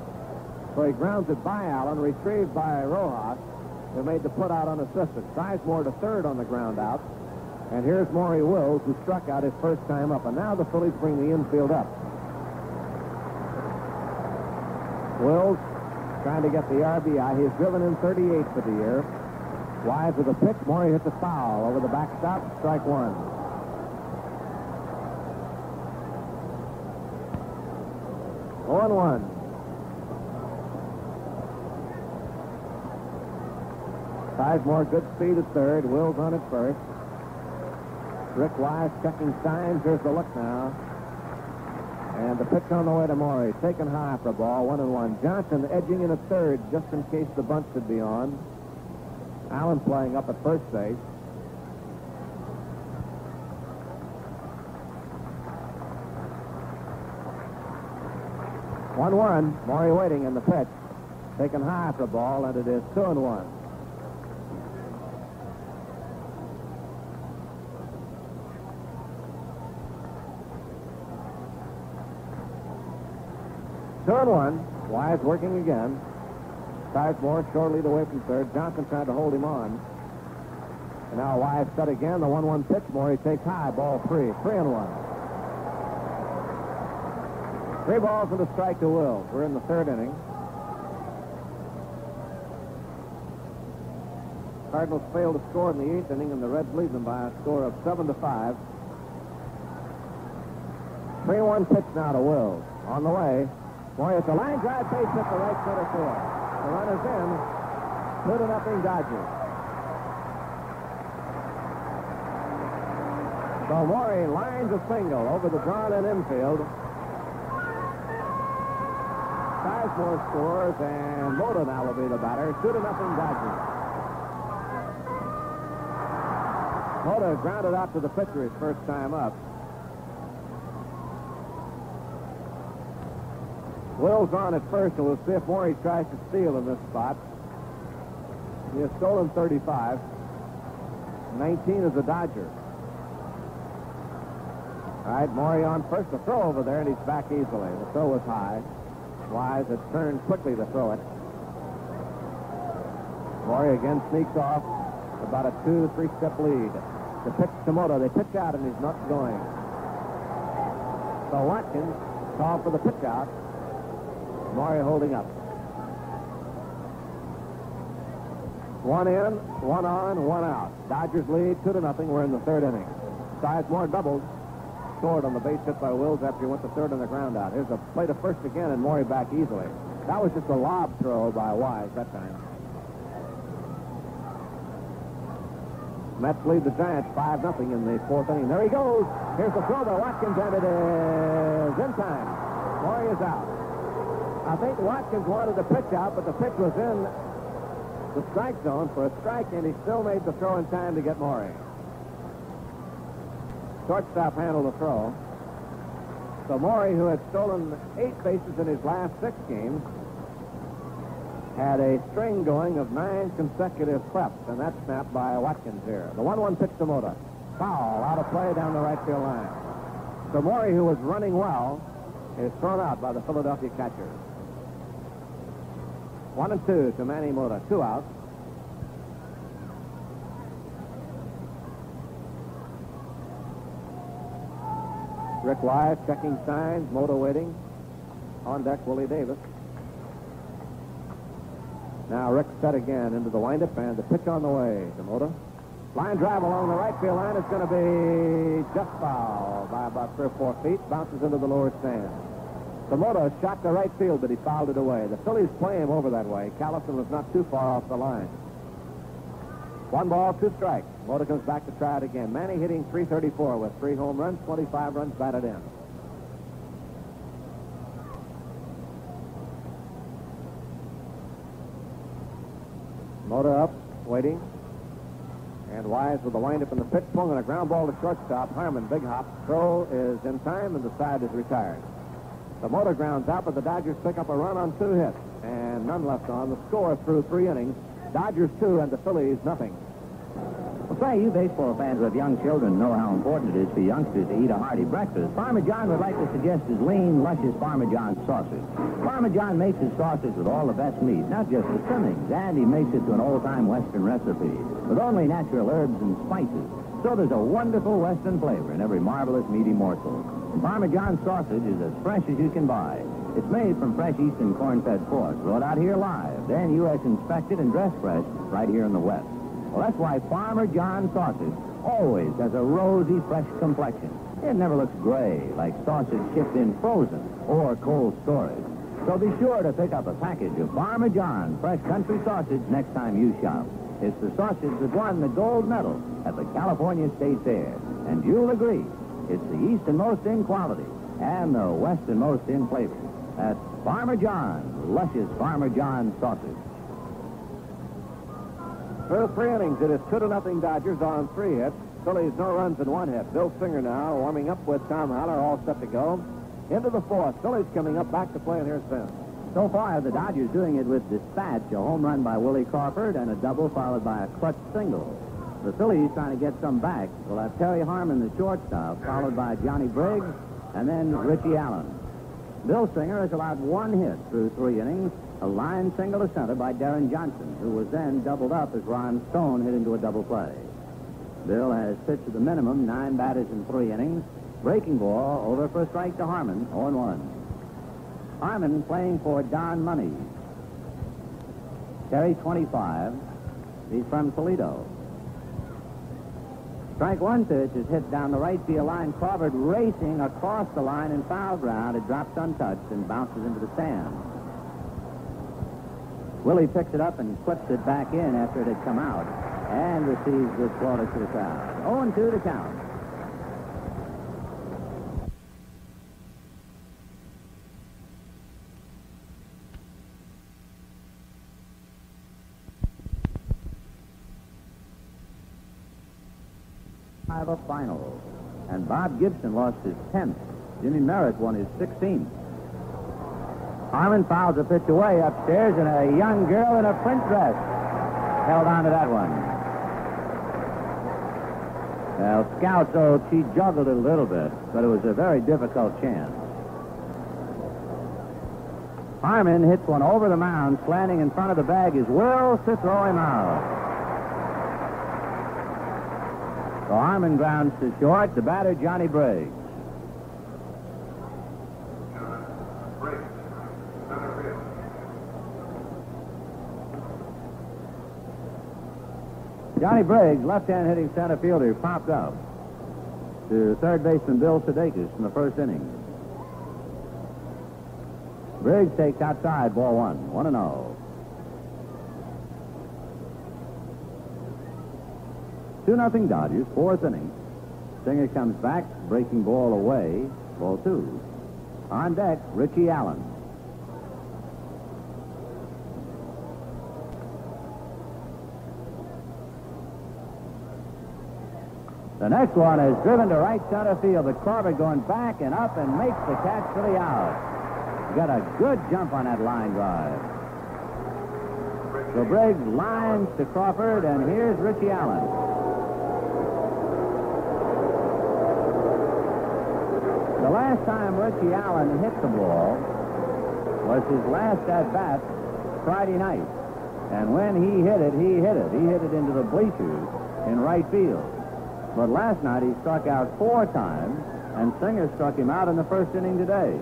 So he grounds it by Allen, retrieved by Rojas, who made the put out unassisted. Sizemore to third on the ground out. And here's Maury Wills, who struck out his first time up. And now the Phillies bring the infield up. Wills trying to get the RBI. He's driven in 38 for the year. Wise with a pitch. Maury hits a foul over the backstop. Strike one. One one. Sizemore, good speed at third. Wills on at first. Rick Wise checking signs. Here's the look now. And the pitch on the way to Maury. Taken high for ball. One and one. Johnson edging in at third just in case the bunt should be on. Allen playing up at first base. One one. Maury waiting in the pitch. Taken high for ball, and it is two and one. Two and one. Wise working again. Sizemore short lead away from third. Johnson trying to hold him on. And now Wise cut again. The 1-1 pitch. Maury takes high. Ball three. Three and one. Three balls and a strike to Wills. We're in the third inning. Cardinals failed to score in the eighth inning, and the Reds lead them by a score of seven to five. 3-1 pitch now to Wills. On the way. Boy, it's a line drive base hit the right center field. The runner's in. Two to nothing Dodgers. So Maury lines a single over the drawn-in infield. Sizemore scores, and Mota now will be the batter. Two to nothing Dodgers. Mota grounded out to the pitcher his first time up. Will's on at first, and we'll see if Maury tries to steal in this spot. He has stolen 35. 19 is a Dodger. All right, Maury on first. The throw over there, and he's back easily. The throw was high. Wise had turned quickly to throw it. Maury again sneaks off. About a two, three-step lead. The pitch to Mota. They pitch out, and he's not going. So Watkins called for the pitch out. Maury holding up. One in, one on, one out. Dodgers lead two to nothing. We're in the third inning. Sizemore doubles. Scored on the base hit by Wills after he went to third on the ground out. Here's a play to first again, and Maury back easily. That was just a lob throw by Wise that time. Mets lead the Giants 5 nothing in the fourth inning. There he goes. Here's the throw by Watkins, and it is in time. Maury is out. I think Watkins wanted to pitch out, but the pitch was in the strike zone for a strike, and he still made the throw in time to get Maury. Shortstop handled the throw. So Maury, who had stolen eight bases in his last six games, had a string going of nine consecutive preps, and that's snapped by Watkins here. The 1-1 pitch to Mota. Foul, out of play down the right field line. So Maury, who was running well, is thrown out by the Philadelphia catcher. One and two to Manny Mota. Two outs. Rick Wise checking signs. Mota waiting. On deck, Willie Davis. Now Rick set again into the windup and the pitch on the way to Mota. Line drive along the right field line It's going to be just foul by about three or four feet. Bounces into the lower stand. Mota shot to right field, but he fouled it away. The Phillies play him over that way. Callison was not too far off the line. One ball, two strikes. Mota comes back to try it again. Manny hitting 334 with three home runs, 25 runs batted in. Mota up, waiting. And Wise with the windup in the pitch, swung on a ground ball to shortstop. Harmon, big hop. Throw is in time, and the side is retired. The Mota grounds out, but the Dodgers pick up a run on two hits, and none left on. The score through three innings, Dodgers two and the Phillies nothing. Well, say, you baseball fans with young children know how important it is for youngsters to eat a hearty breakfast. Farmer John would like to suggest his lean, luscious Parmesan sausage. Farmer John makes his sausage with all the best meat, not just the trimmings, and he makes it to an old-time Western recipe with only natural herbs and spices. So there's a wonderful Western flavor in every marvelous meaty morsel. Parmesan sausage is as fresh as you can buy. It's made from fresh Eastern corn-fed pork, brought out here live, then U.S. inspected and dressed fresh right here in the West. Well, that's why Farmer John sausage always has a rosy, fresh complexion. It never looks gray like sausage shipped in frozen or cold storage. So be sure to pick up a package of Farmer John fresh country sausage next time you shop. It's the sausage that won the gold medal at the California State Fair. And you'll agree, it's the easternmost in quality and the westernmost in flavor. That's Farmer John, luscious Farmer John sausage. Through three innings, it is two to nothing Dodgers on three hits. Phillies no runs in one hit. Bill Singer now warming up with Tom Haller, all set to go. Into the fourth. Phillies coming up back to play, and here's Vince. So far, the Dodgers doing it with dispatch. A home run by Willie Crawford and a double followed by a clutch single. The Phillies trying to get some back. We'll have Terry Harmon, the shortstop, followed by Johnny Briggs, and then Richie Allen. Bill Singer has allowed one hit through three innings, a line single to center by Deron Johnson, who was then doubled up as Ron Stone hit into a double play. Bill has pitched to the minimum, nine batters in three innings. Breaking ball over for a strike to Harmon, 0-1. Harmon playing for Don Money. Terry, 25. He's from Toledo. Strike one pitch is hit down the right field line. Crawford racing across the line in foul ground. It drops untouched and bounces into the stand. Willie picks it up and clips it back in after it had come out and receives the slaughter to the crowd. 0 2 to count. Five a final. And Bob Gibson lost his 10th. Jimmy Merritt won his 16th. Harmon fouls a pitch away upstairs, and a young girl in a print dress held on to that one. Well, Scout, so she juggled it a little bit, but it was a very difficult chance. Harmon hits one over the mound, slanting in front of the bag is Wills to throw him out. So Harmon grounds to short. The batter, Johnny Briggs. Johnny Briggs, left-hand hitting center fielder, popped up to third baseman Bill Sudakis in the first inning. Briggs takes outside ball one, one and zero. Two nothing Dodgers, fourth inning. Singer comes back, breaking ball away, ball two. On deck, Richie Allen. The next one is driven to right center field, The Carver going back and up and makes the catch for the out. Got a good jump on that line drive. So Briggs lines to Crawford, and here's Richie Allen. Last time Richie Allen hit the ball was his last at bat Friday night. And when he hit it, he hit it. He hit it into the bleachers in right field. But last night he struck out four times, and Singer struck him out in the first inning today.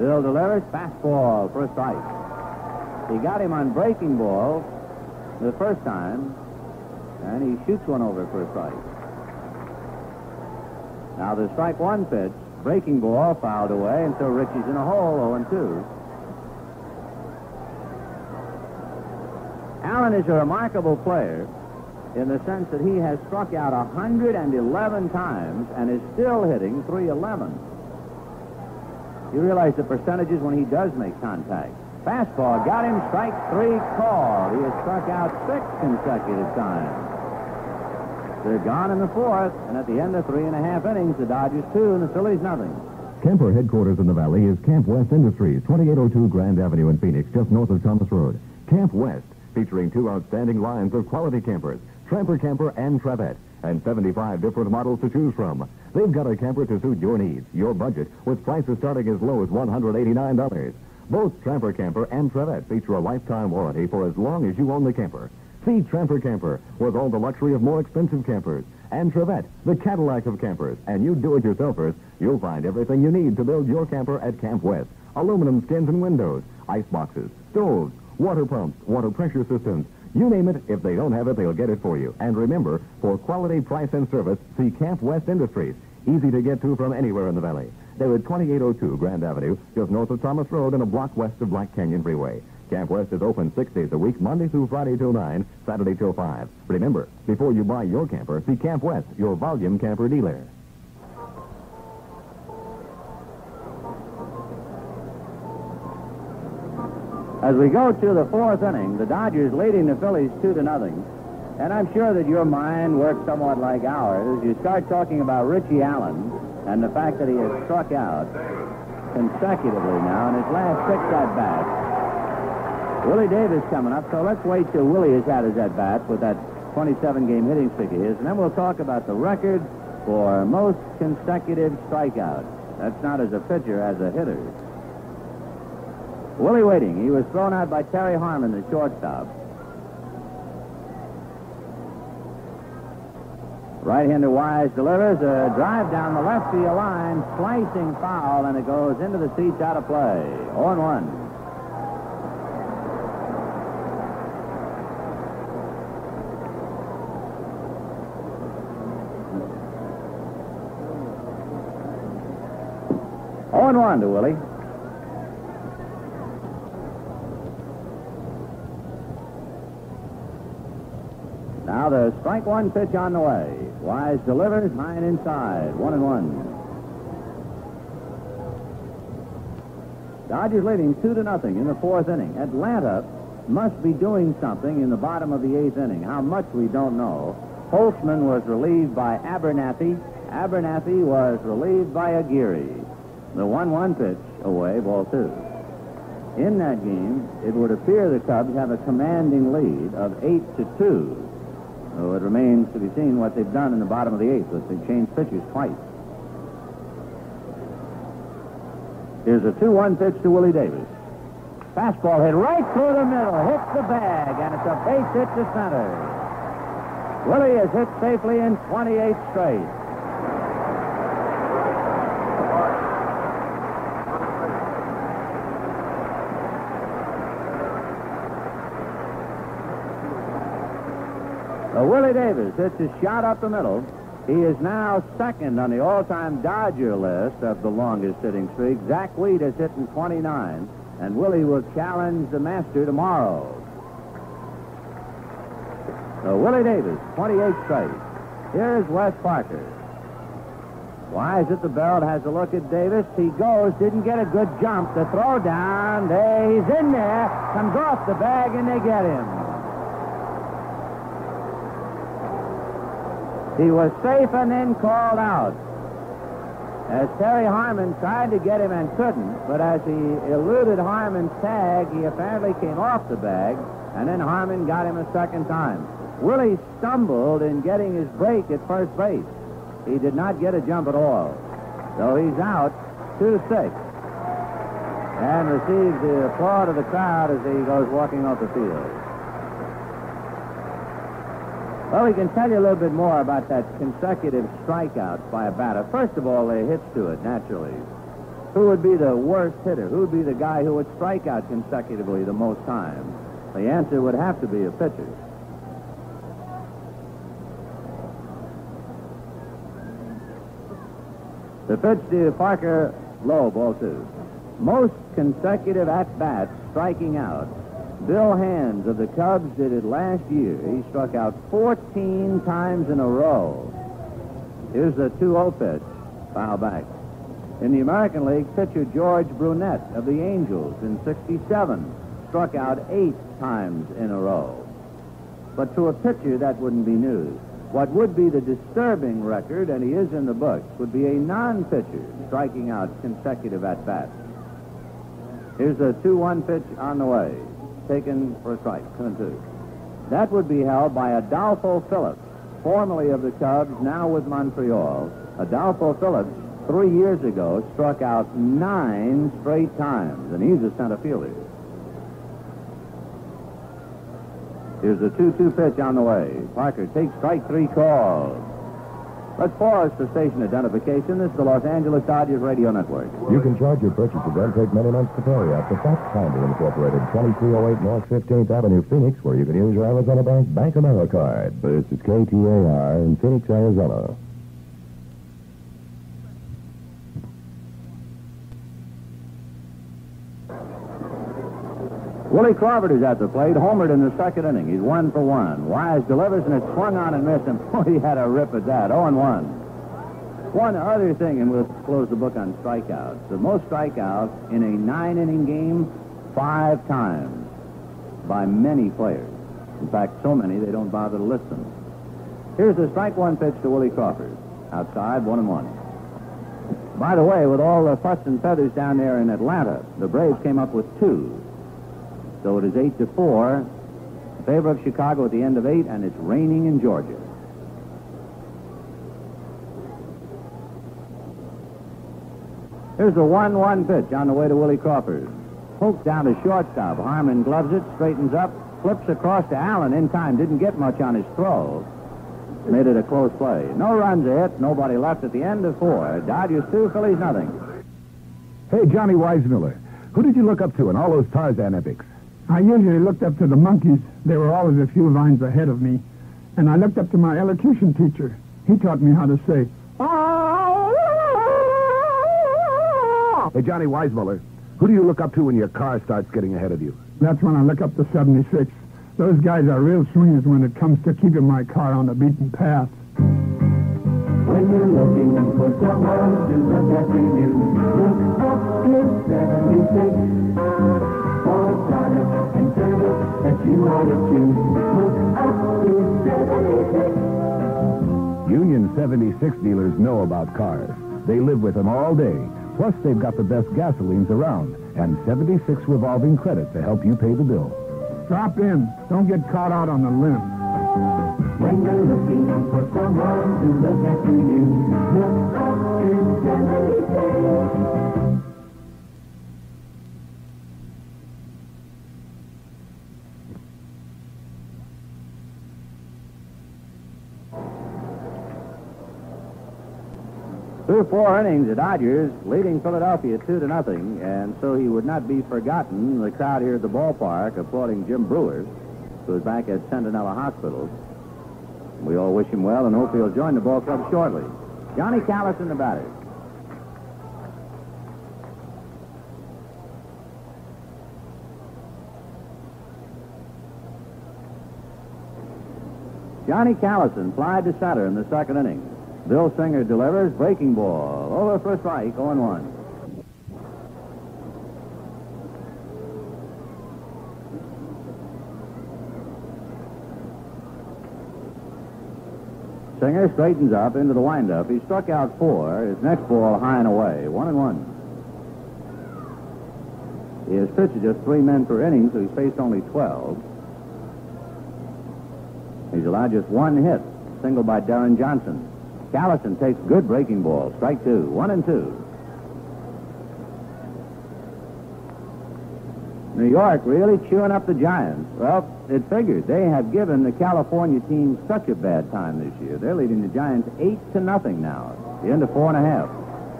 Bill delivers fastball for a strike. He got him on breaking ball the first time, and he shoots one over for a strike. Now the strike one pitch, breaking ball fouled away, and so Richie's in a hole, 0 and 2. Allen is a remarkable player in the sense that he has struck out 111 times and is still hitting 311. You realize the percentages when he does make contact. Fastball got him strike three call. He has struck out six consecutive times. They're gone in the fourth, and at the end of three and a half innings, the Dodgers two and the Phillies nothing. Kemper headquarters in the valley is Camp West Industries, 2802 Grand Avenue in Phoenix, just north of Thomas Road. Camp West, featuring two outstanding lines of quality campers, Tramper Camper and Trevette, and 75 different models to choose from. They've got a camper to suit your needs, your budget, with prices starting as low as $189. Both Tramper Camper and Trevette feature a lifetime warranty for as long as you own the camper. See Tramper Camper with all the luxury of more expensive campers. And Trevette, the Cadillac of campers. And you do-it-yourselfers, you'll find everything you need to build your camper at Camp West. Aluminum skins and windows, ice boxes, stoves, water pumps, water pressure systems. You name it, if they don't have it, they'll get it for you. And remember, for quality, price, and service, see Camp West Industries. Easy to get to from anywhere in the valley. They're at 2802 Grand Avenue, just north of Thomas Road and a block west of Black Canyon Freeway. Camp West is open six days a week, Monday through Friday till 9, Saturday till 5. Remember, before you buy your camper, see Camp West, your volume camper dealer. As we go to the fourth inning, the Dodgers leading the Phillies two to nothing. And I'm sure that your mind works somewhat like ours you start talking about Richie Allen and the fact that he has struck out consecutively now in his last six at bats. Willie Davis coming up, so let's wait till Willie has had his at bats with that 27 game hitting streak of his, and then we'll talk about the record for most consecutive strikeouts. That's not as a pitcher, as a hitter. Willie waiting. He was thrown out by Terry Harmon, the shortstop. Right-hander Wise delivers a drive down the left field line, slicing foul, and it goes into the seats out of play. 0 1. And one to Willie. Now the strike one pitch on the way. Wise delivers, and inside. One and one. Dodgers leading two to nothing in the fourth inning. Atlanta must be doing something in the bottom of the eighth inning. How much we don't know. Holtzman was relieved by Abernathy. Abernathy was relieved by Aguirre. The 1-1 pitch away, ball two. In that game, it would appear the Cubs have a commanding lead of 8 to 2. So it remains to be seen what they've done in the bottom of the eighth, but they've changed pitchers twice. Here's a 2-1 pitch to Willie Davis. Fastball hit right through the middle, hits the bag, and it's a base hit to center. Willie has hit safely in 28 straight. Willie Davis hits his shot up the middle. He is now second on the all-time Dodger list of the longest hitting streak. Zack Wheat is hitting 29, and Willie will challenge the master tomorrow. So Willie Davis, 28 straight. Here's Wes Parker. Wise at the barrel, has a look at Davis. He goes, didn't get a good jump. The throw down, there, he's in there, comes off the bag, and they get him. He was safe and then called out. As Terry Harmon tried to get him and couldn't, but as he eluded Harmon's tag, he apparently came off the bag, and then Harmon got him a second time. Willie stumbled in getting his break at first base. He did not get a jump at all. So he's out 2 6 and receives the applaud of the crowd as he goes walking off the field. Well, we can tell you a little bit more about that consecutive strikeouts by a batter. First of all, the hits to it, naturally. Who would be the worst hitter? Who would be the guy who would strike out consecutively the most times? The answer would have to be a pitcher. The pitch to Parker, low, ball two. Most consecutive at-bats striking out. Bill Hands of the Cubs did it last year. He struck out 14 times in a row. Here's the 2-0 pitch. Foul back. In the American League, pitcher George Brunet of the Angels in 67 struck out eight times in a row. But to a pitcher, that wouldn't be news. What would be the disturbing record, and he is in the books, would be a non-pitcher striking out consecutive at-bats. Here's a 2-1 pitch on the way, taken for a strike, 2 2. That would be held by Adolfo Phillips, formerly of the Cubs, now with Montreal. Adolfo Phillips, three years ago, struck out nine straight times, and he's a center fielder. Here's a 2-2 pitch on the way. Parker takes strike three calls. Let's pause for station identification. This is the Los Angeles Dodgers Radio Network. You can charge your purchase and then take many months to pay at the Fox Finder Incorporated, 2308 North 15th Avenue, Phoenix, where you can use your Arizona Bank Bank America card. This is KTAR in Phoenix, Arizona. Willie Crawford is at the plate, homered in the second inning. He's one for one. Wise delivers, and it's swung on and missed, and <laughs> boy, he had a rip at that. 0 and 1. One other thing, and we'll close the book on strikeouts. The most strikeouts in a nine inning game, five times by many players. In fact, so many they don't bother to list them. Here's the strike one pitch to Willie Crawford. Outside, one and one. By the way, with all the fuss and feathers down there in Atlanta, the Braves came up with two. So it is eight to four in favor of Chicago at the end of eight, and it's raining in Georgia. Here's a 1-1 pitch on the way to Willie Crawford. Poked down to shortstop. Harmon gloves it, straightens up, flips across to Allen in time. Didn't get much on his throw. made it a close play. No runs hit, nobody left at the end of four. Dodgers two, Phillies nothing. Hey, Johnny Weissmuller, who did you look up to in all those Tarzan epics? I usually looked up to the monkeys. They were always a few lines ahead of me. And I looked up to my elocution teacher. He taught me how to say, ah! Hey, Johnny Weissmuller, who do you look up to when your car starts getting ahead of you? That's when I look up to 76. Those guys are real swingers when it comes to keeping my car on the beaten path. When you're looking for someone to look after you, look up to 76. Union 76 dealers know about cars. They live with them all day. Plus, they've got the best gasolines around and 76 revolving credit to help you pay the bill. Drop in. Don't get caught out on the limb. When you're looking for someone to look after you, look up to 76. Through four innings, the Dodgers leading Philadelphia two to nothing, and so he would not be forgotten. The crowd here at the ballpark applauding Jim Brewer, who is back at Centinela Hospital. We all wish him well and hope he'll join the ball club shortly. Johnny Callison the batter. Johnny Callison flied to center in the second inning. Bill Singer delivers breaking ball over for strike, 0 1. Singer straightens up into the windup. He struck out four. His next ball high and away, one and one. He has pitched just three men per inning, so he's faced only 12. He's allowed just one hit, single by Deron Johnson. Callison takes good breaking ball. Strike two. One and two. New York really chewing up the Giants. Well, it figured. They have given the California team such a bad time this year. They're leading the Giants eight to nothing now. The end of four and a half.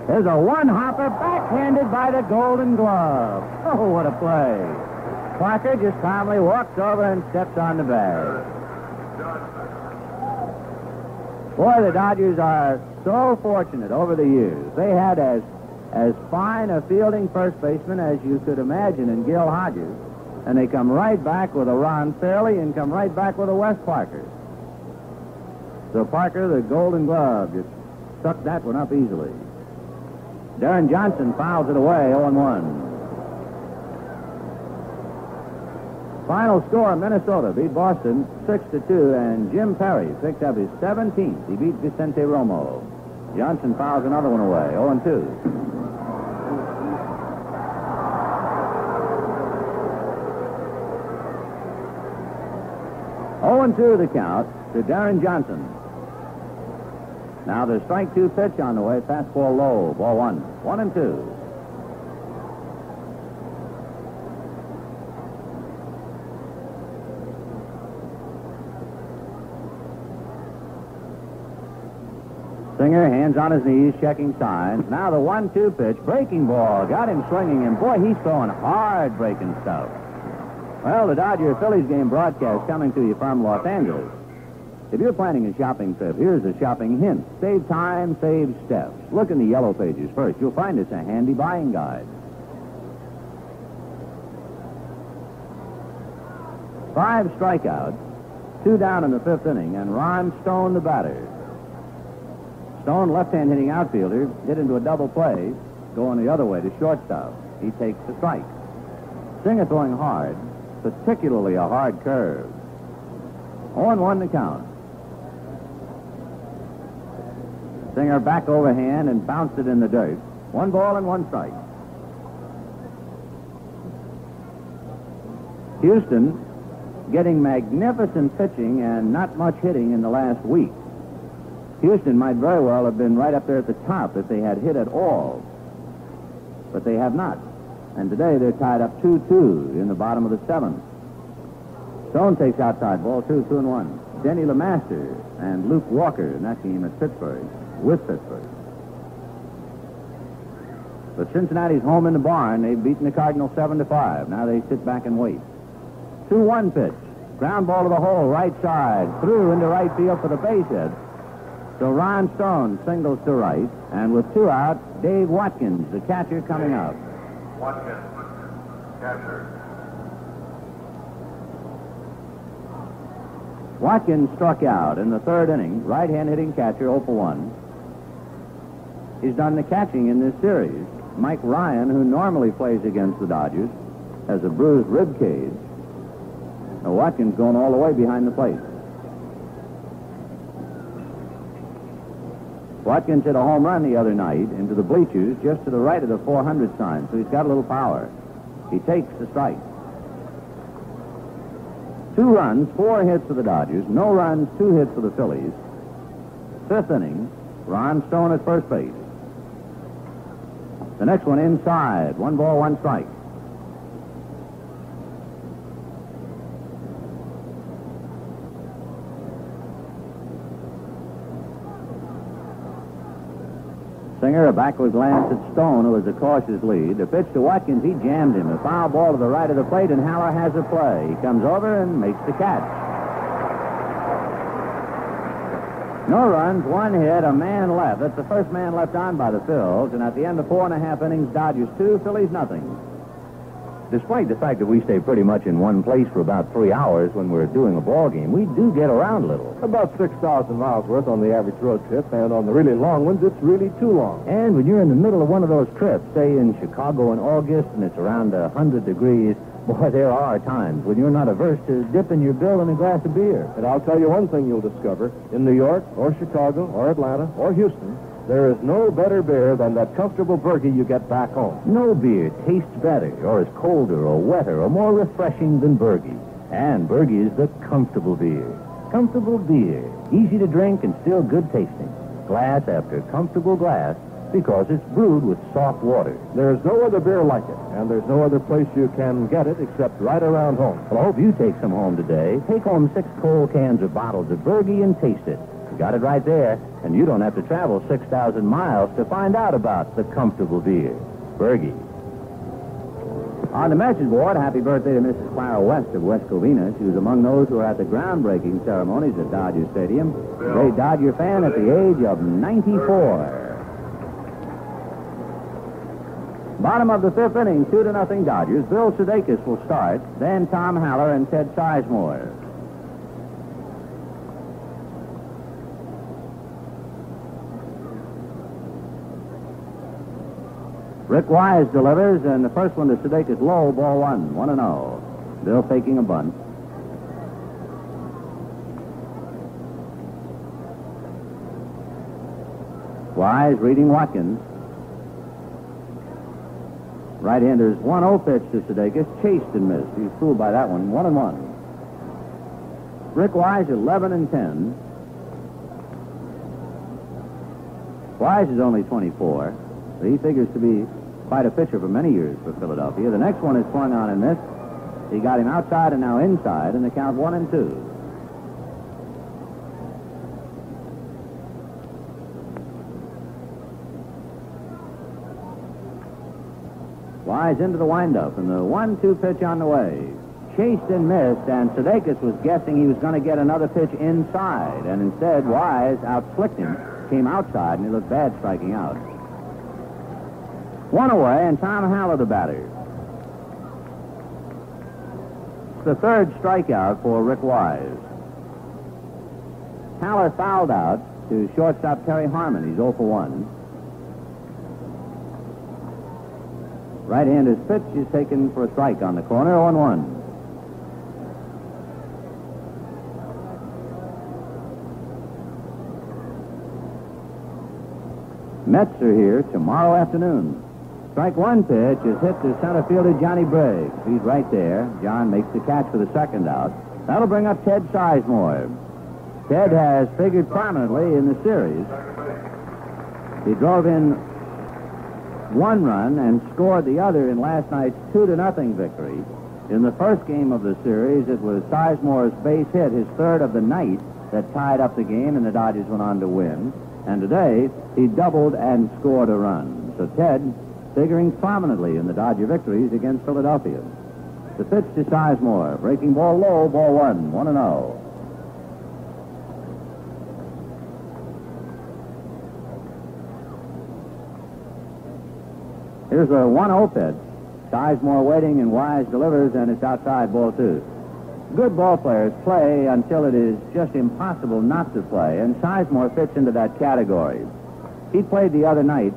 There's a one-hopper backhanded by the Golden Glove. Oh, what a play. Parker just calmly walks over and steps on the bag. Boy, the Dodgers are so fortunate over the years. They had as as fine a fielding first baseman as you could imagine in Gil Hodges, and they come right back with a Ron Fairly and come right back with a Wes Parker. So Parker, the Golden Glove, just sucked that one up easily. Deron Johnson fouls it away, 0 1. Final score, Minnesota beat Boston 6 to 2, and Jim Perry picked up his 17th. He beat Vicente Romo. Johnson fouls another one away, 0 2. Oh and 2 the count to Deron Johnson. Now the strike two pitch on the way, fastball low, ball one. One and two. Singer, hands on his knees, checking signs. Now the one-two pitch, breaking ball, got him swinging, and boy, he's throwing hard breaking stuff. Well, the Dodger Phillies game broadcast coming to you from Los Angeles. If you're planning a shopping trip, here's a shopping hint. Save time, save steps. Look in the yellow pages first. You'll find it's a handy buying guide. Five strikeouts, two down in the fifth inning, and Ron Stone the batter. Stone, left-hand hitting outfielder, hit into a double play, going the other way to shortstop. He takes the strike. Singer throwing hard, particularly a hard curve. 0-1 the count. Singer back overhand and bounced it in the dirt. One ball and one strike. Houston getting magnificent pitching and not much hitting in the last week. Houston might very well have been right up there at the top if they had hit at all. But they have not. And today they're tied up 2-2 in the bottom of the seventh. Stone takes outside ball, two, two and one. Denny LeMaster and Luke Walker in that game at Pittsburgh, with Pittsburgh. But Cincinnati's home in the barn. They've beaten the Cardinals 7 to 5. Now they sit back and wait. 2 1 pitch. Ground ball to the hole, right side. Through into right field for the base hit. So Ron Stone singles to right. And with two out, Dave Watkins, the catcher, coming up. Watkins, catcher. Watkins struck out in the third inning. Right hand hitting catcher, 0 for 1. He's done the catching in this series. Mike Ryan, who normally plays against the Dodgers, has a bruised rib cage. Now Watkins going all the way behind the plate. Watkins hit a home run the other night into the bleachers just to the right of the 400 sign, so he's got a little power. He takes the strike. Two runs, four hits for the Dodgers, no runs, two hits for the Phillies. Fifth inning, Ron Stone at first base. The next one inside, one ball, one strike. Singer, a backward glance at Stone, who was a cautious lead. The pitch to Watkins, he jammed him. A foul ball to the right of the plate, and Haller has a play. He comes over and makes the catch. No runs, one hit, a man left. That's the first man left on by the Phils. And at the end of four and a half innings, Dodgers two, Phillies nothing. Despite the fact that we stay pretty much in one place for about three hours when we're doing a ball game, we do get around a little. About 6,000 miles worth on the average road trip, and on the really long ones, it's really too long. And when you're in the middle of one of those trips, say in Chicago in August, and it's around a 100 degrees, <laughs> boy, there are times when you're not averse to dipping your bill in a glass of beer. And I'll tell you one thing you'll discover in New York, or Chicago, or Atlanta, or Houston, there is no better beer than that comfortable Burgie you get back home. No beer tastes better, or is colder, or wetter, or more refreshing than Burgie. And Burgie is the comfortable beer. Comfortable beer. Easy to drink and still good tasting. Glass after comfortable glass because it's brewed with soft water. There's no other beer like it, and there's no other place you can get it except right around home. Well, I hope you take some home today. Take home six cold cans or bottles of Burgie and taste it. You got it right there, and you don't have to travel 6,000 miles to find out about the comfortable beer. Burgie. On the message board, happy birthday to Mrs. Clara West of West Covina. She was among those who were at the groundbreaking ceremonies at Dodger Stadium. A great Dodger fan at the age of 94. Bottom of the fifth inning, two to nothing Dodgers. Bill Sudakis will start, then Tom Haller and Ted Sizemore. Rick Wise delivers, and the first one to Sudakis low, ball one, one and zero. Bill taking a bunt. Wise reading Watkins. Right-hander's 1-0 pitch to Sudakis, chased and missed. He was fooled by that one. One and one. Rick Wise, 11 and 10. Wise is only 24. But he figures to be quite a pitcher for many years for Philadelphia. The next one is swung on and missed. He got him outside and now inside, and the count one and two. Wise into the windup, and the one-two pitch on the way. Chased and missed, and Sudakis was guessing he was going to get another pitch inside, and instead Wise outslicked him, came outside, and he looked bad striking out. One away, and Tom Haller the batter. The third strikeout for Rick Wise. Haller fouled out to shortstop Terry Harmon. He's 0 for 1. Right-hander's pitch is taken for a strike on the corner, 0 1. Mets are here tomorrow afternoon. Strike one pitch is hit to center fielder Johnny Briggs. He's right there. John makes the catch for the second out. That'll bring up Ted Sizemore. Ted has figured prominently in the series. He drove in one run and scored the other in last night's two to nothing victory. In the first game of the series, it was Sizemore's base hit, his third of the night, that tied up the game, and the Dodgers went on to win. And today, he doubled and scored a run. So Ted figuring prominently in the Dodger victories against Philadelphia. The pitch to Sizemore, breaking ball low, ball one, one and oh. zero. Here's a 1 0 pitch. Sizemore waiting, and Wise delivers, and it's outside ball two. Good ball players play until it is just impossible not to play, and Sizemore fits into that category. He played the other night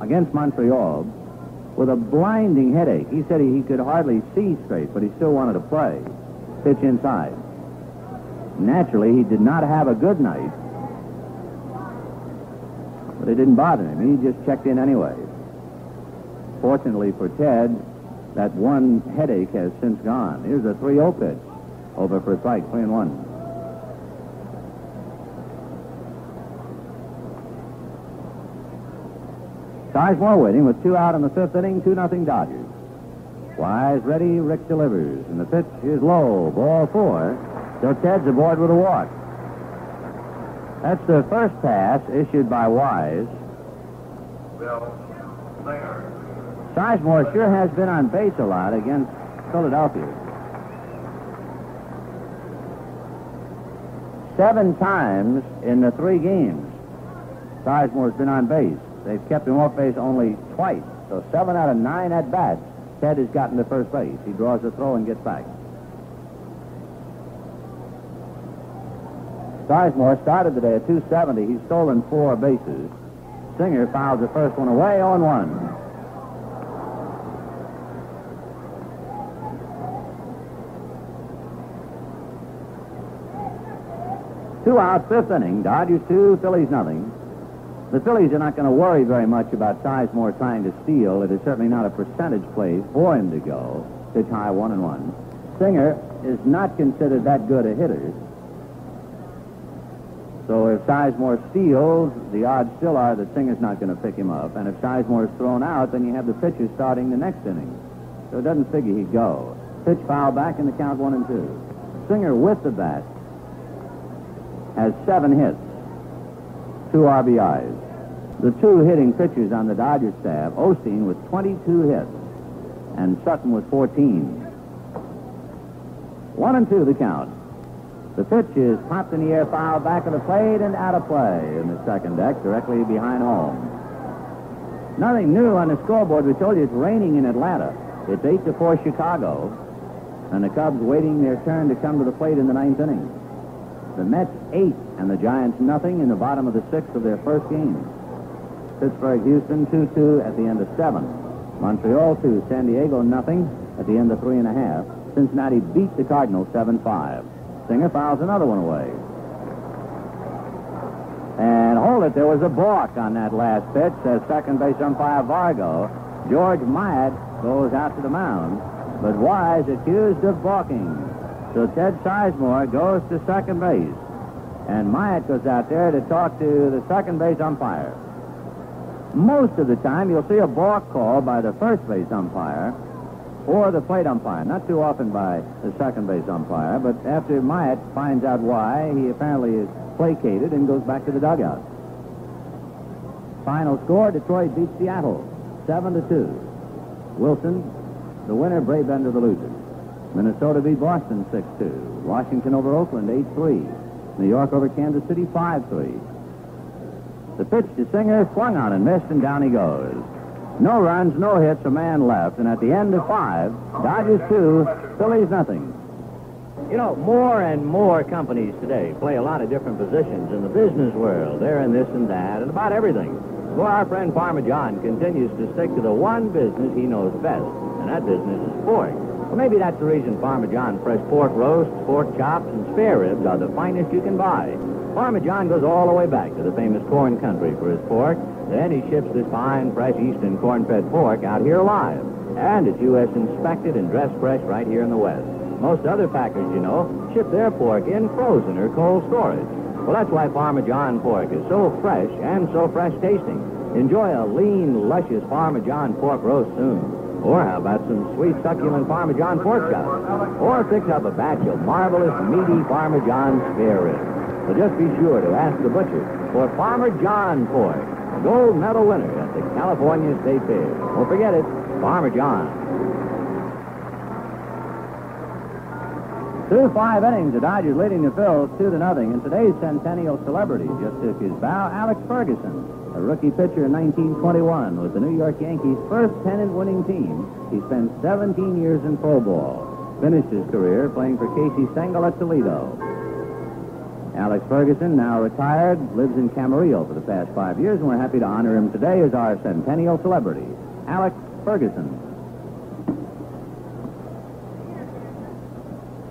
against Montreal with a blinding headache. He said he, he could hardly see straight, but he still wanted to play. Pitch inside. Naturally, he did not have a good night, but it didn't bother him. He just checked in anyway. Fortunately for Ted, that one headache has since gone. Here's a 3 0 pitch. Over for strike, 3 and 1. Sizemore waiting with two out in the fifth inning, 2 nothing Dodgers. Wise ready, Rick delivers, and the pitch is low, ball four. So Ted's aboard with a walk. That's the first pass issued by Wise. Singer. Sizemore sure has been on base a lot against Philadelphia. Seven times in the three games, Sizemore's been on base. They've kept him off base only twice. So seven out of nine at bats, Ted has gotten to first base. He draws a throw and gets back. Sizemore started today at 270. He's stolen four bases. Singer fouls the first one away on one. Two out, fifth inning. Dodgers two, Phillies nothing. The Phillies are not going to worry very much about Sizemore trying to steal. It is certainly not a percentage play for him to go. Pitch high, one and one. Singer is not considered that good a hitter. So if Sizemore steals, the odds still are that Singer's not going to pick him up. And if Sizemore is thrown out, then you have the pitcher starting the next inning. So it doesn't figure he'd go. Pitch foul back in the count one and two. Singer with the bat has seven hits, two RBIs. The two hitting pitchers on the Dodgers staff, Osteen with 22 hits, and Sutton with 14. One and two the count. The pitch is popped in the air, foul back of the plate, and out of play in the second deck, directly behind home. Nothing new on the scoreboard. We told you it's raining in Atlanta. It's 8 to 4 Chicago, and the Cubs waiting their turn to come to the plate in the ninth inning. The Mets eight and the Giants nothing in the bottom of the sixth of their first game. Pittsburgh, Houston 2-2 at the end of seven. Montreal 2, San Diego nothing at the end of three and a half. Cincinnati beat the Cardinals 7-5. Singer fouls another one away. And hold it, there was a balk on that last pitch, says second base umpire Vargo. George Myatt goes out to the mound, but Wise accused of balking. So Ted Sizemore goes to second base. And Myatt goes out there to talk to the second base umpire. Most of the time, you'll see a balk called by the first base umpire or the plate umpire. Not too often by the second base umpire, but after Myatt finds out why, he apparently is placated and goes back to the dugout. Final score, Detroit beats Seattle, 7 to 2. Wilson, the winner, Brabender, the loser. Minnesota beat Boston 6-2. Washington over Oakland 8-3. New York over Kansas City 5-3. The pitch to Singer swung on and missed, and down he goes. No runs, no hits, a man left, and at the end of five, Dodgers two, Phillies nothing. You know, more and more companies today play a lot of different positions in the business world. They're in this and that, and about everything. Well, our friend Farmer John continues to stick to the one business he knows best, and that business is pork. Well, maybe that's the reason Farmer John fresh pork roasts, pork chops, and spare ribs are the finest you can buy. Farmer John goes all the way back to the famous corn country for his pork. Then he ships this fine, fresh eastern corn-fed pork out here alive. And it's U.S. inspected and dressed fresh right here in the West. Most other packers, you know, ship their pork in frozen or cold storage. Well, that's why Farmer John pork is so fresh and so fresh tasting. Enjoy a lean, luscious Farmer John pork roast soon. Or how about some sweet, succulent Parmesan pork chops? Or fix up a batch of marvelous, meaty Parmesan spare ribs. So just be sure to ask the butcher for Farmer John pork, gold medal winner at the California State Fair. Don't forget it, Farmer John. Through five innings, the Dodgers leading the Phils two to nothing. And today's centennial celebrity just took his bow, Alex Ferguson, rookie pitcher in 1921 with the New York Yankees' first pennant-winning team. He spent 17 years in pro ball. Finished his career playing for Casey Stengel at Toledo. Alex Ferguson, now retired, lives in Camarillo for the past five years, and we're happy to honor him today as our centennial celebrity, Alex Ferguson.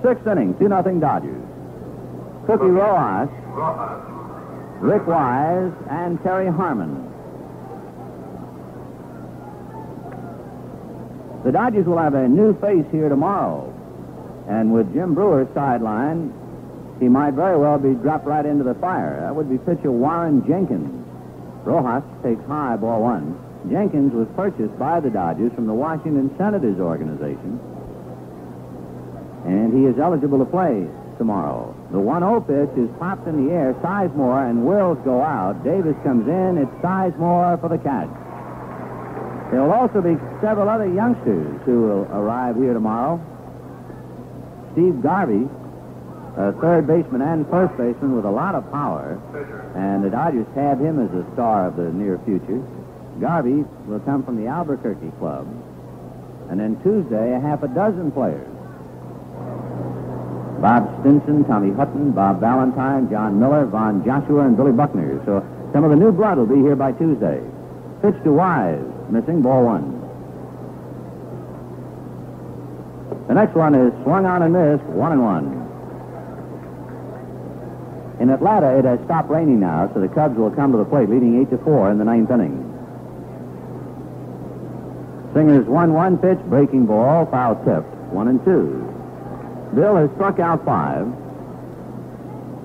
Sixth inning, 2 nothing Dodgers. Cookie Rojas. Rick Wise, and Terry Harmon. The Dodgers will have a new face here tomorrow. And with Jim Brewer sideline, he might very well be dropped right into the fire. That would be pitcher Warren Jenkins. Rojas takes high, ball one. Jenkins was purchased by the Dodgers from the Washington Senators organization. And he is eligible to play tomorrow. The 1-0 pitch is popped in the air. Sizemore and Wills go out. Davis comes in. It's Sizemore for the catch. There will also be several other youngsters who will arrive here tomorrow. Steve Garvey, a third baseman and first baseman with a lot of power, and the Dodgers have him as a star of the near future. Garvey will come from the Albuquerque club. And then Tuesday, a half a dozen players. Bob Stinson, Tommy Hutton, Bob Valentine, John Miller, Von Joshua, and Billy Buckner. So some of the new blood will be here by Tuesday. Pitch to Wise, missing ball one. The next one is swung on and missed, one and one. In Atlanta, it has stopped raining now, so the Cubs will come to the plate, leading eight to four in the ninth inning. Singer's one-one pitch, breaking ball, foul tipped, one and two. Bill has struck out five.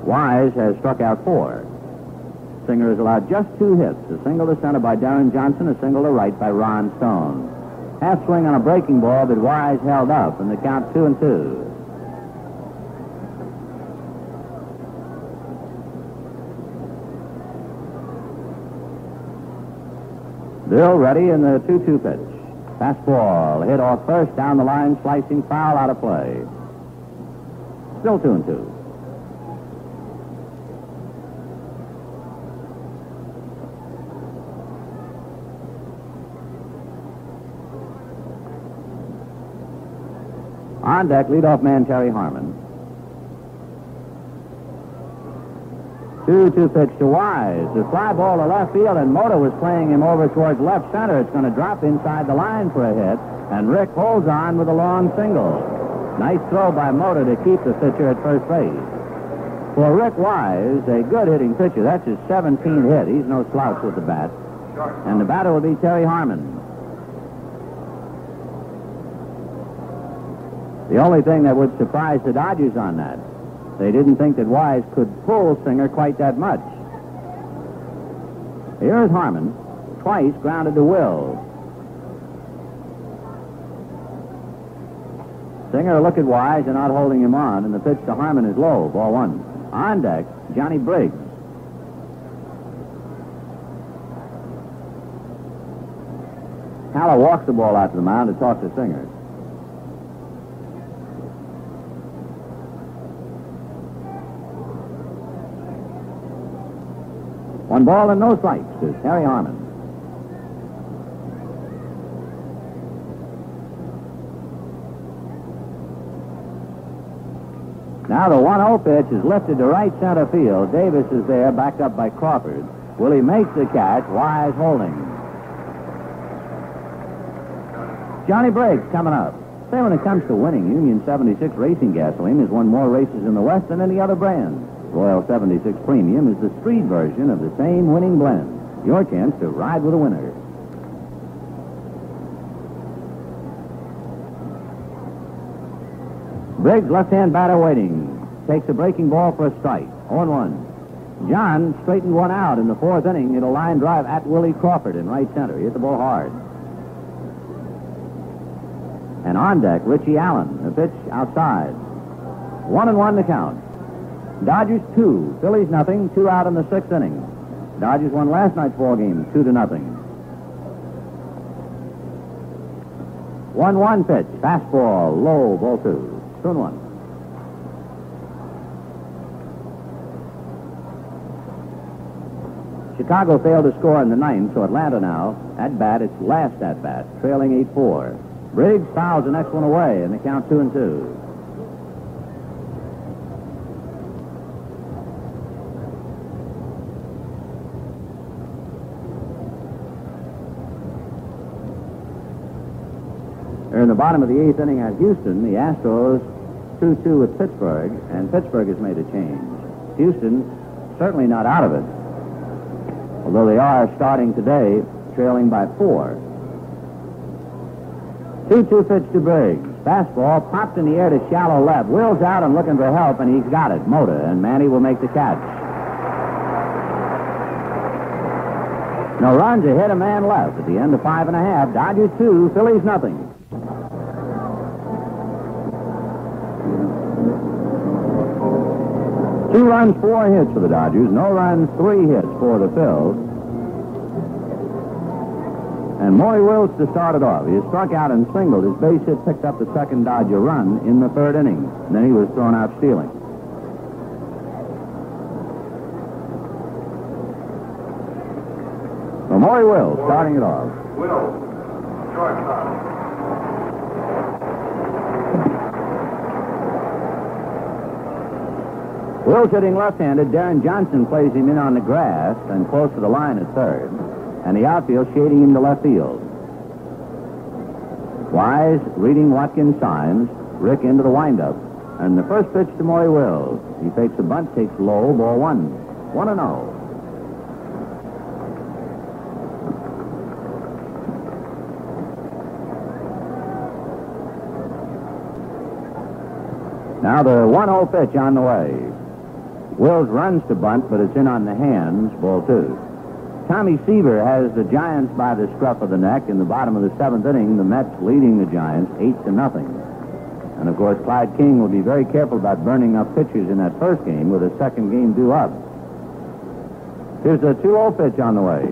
Wise has struck out four. Singer has allowed just two hits, a single to center by Deron Johnson, a single to right by Ron Stone. Half swing on a breaking ball, but Wise held up, and the count two and two. Bill ready in the 2-2 pitch. Fastball hit off first, down the line, slicing foul out of play. Still two and two. On deck, leadoff man Terry Harmon. 2-2 pitch to Wise. The fly ball to left field, and Mota was playing him over towards left center. It's going to drop inside the line for a hit, and Rick holds on with a long single. Nice throw by Mota to keep the pitcher at first base. For Rick Wise, a good hitting pitcher. That's his 17th hit. He's no slouch with the bat. And the batter will be Terry Harmon. The only thing that would surprise the Dodgers on that, they didn't think that Wise could pull Singer quite that much. Here's Harmon, twice grounded to Will. Singer look at Wise and not holding him on, and the pitch to Harmon is low, ball one. On deck, Johnny Briggs. Haller walks the ball out to the mound to talk to Singer. One ball and no strikes is Terry Harmon. Now the 1-0 pitch is lifted to right center field. Davis is there, backed up by Crawford. Willie makes the catch. Wise holding. Johnny Briggs coming up. Say, when it comes to winning, Union 76 Racing Gasoline has won more races in the West than any other brand. Royal 76 Premium is the street version of the same winning blend. Your chance to ride with a winner. Briggs, left-hand batter waiting. Takes a breaking ball for a strike. 0-1. John straightened one out in the fourth inning. Hit a line drive at Willie Crawford in right center. He hit the ball hard. And on deck, Richie Allen. The pitch outside. One and one to count. Dodgers two, Phillies nothing, two out in the sixth inning. Dodgers won last night's ball game, two to nothing. One one pitch, fastball, low, ball two, two and one. Chicago failed to score in the ninth, so Atlanta now, at bat, its last at bat, trailing 8 4. Briggs fouls the next one away, and the count 2 and 2. They're in the bottom of the eighth inning at Houston. The Astros 2 2 with Pittsburgh, and Pittsburgh has made a change. Houston certainly not out of it, although they are starting today trailing by four. 2 2 pitch to Briggs. Fastball popped in the air to shallow left. Will's out and looking for help, and he's got it. Mota, and Manny will make the catch. No runs, a hit, a man left. At the end of five and a half, Dodgers two, Phillies nothing. Two runs, four hits for the Dodgers. No runs, three hits for the Phils. And Maury Wills to start it off. He struck out and singled. His base hit picked up the second Dodger run in the third inning. And then he was thrown out stealing. So Maury Wills starting it off. Will, shortstop. Hitting left-handed. Deron Johnson plays him in on the grass and close to the line at third. And the outfield shading him to left field. Wise reading Watkins' signs. Rick into the windup. And the first pitch to Maury Wills. He fakes a bunt, takes low, ball one. One and oh. Now the 1-0 pitch on the way. Wills runs to bunt, but it's in on the hands, ball two. Tommy Seaver has the Giants by the scruff of the neck in the bottom of the seventh inning. The Mets leading the Giants eight to nothing. And of course, Clyde King will be very careful about burning up pitchers in that first game with a second game due up. Here's a 2-0 pitch on the way.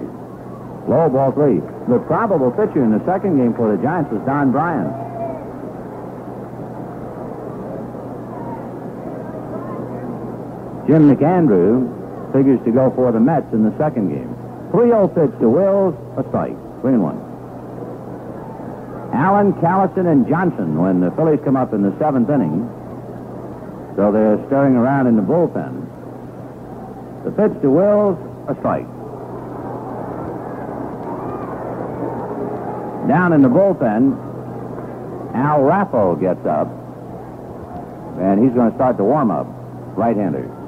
Low ball three. The probable pitcher in the second game for the Giants was Don Bryant. Jim McAndrew figures to go for the Mets in the second game. 3-0 pitch to Wills, a strike. 3 and 1. Allen, Callison, and Johnson when the Phillies come up in the seventh inning. So they're stirring around in the bullpen. The pitch to Wills, a strike. Down in the bullpen, Al Raffo gets up, and he's going to start the warm-up. Right-hander.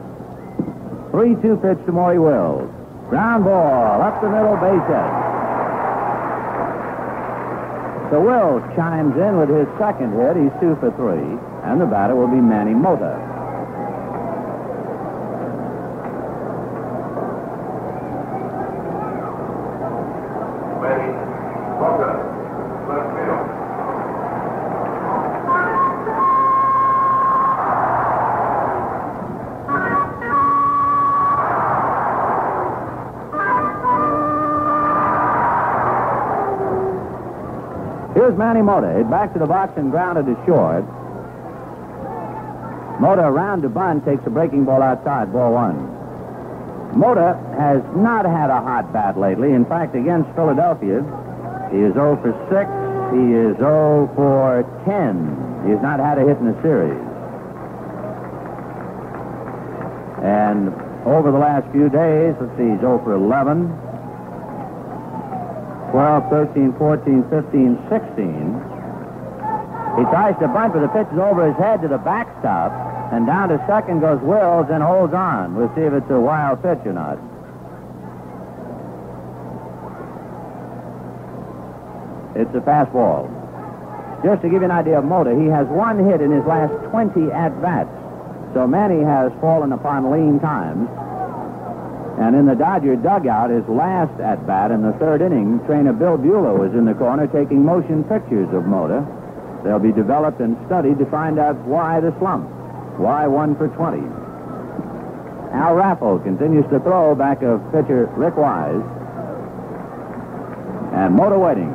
3-2 pitch to Maury Wills. Ground ball up the middle base hit. So Wills chimes in with his second hit. He's two for three. And the batter will be Manny Mota. Here's Manny Mota. Hit back to the box and grounded to short. Mota around to bunt takes a breaking ball outside, ball one. Mota has not had a hot bat lately. In fact, against Philadelphia, he is 0 for 6. He is 0 for 10. He has not had a hit in the series. And over the last few days, let's see, he's 0 for 11. 12, 13, 14, 15, 16. He tries to bunt, but the pitch is over his head to the backstop. And down to second goes Wills and holds on. We'll see if it's a wild pitch or not. It's a fastball. Just to give you an idea of Mota, he has one hit in his last 20 at-bats. So Manny has fallen upon lean times. And in the Dodger dugout, his last at bat in the third inning, trainer Bill Buhler was in the corner taking motion pictures of Mota. They'll be developed and studied to find out why the slump. Why one for 20? Al Raffo continues to throw back of pitcher Rick Wise. And Mota waiting.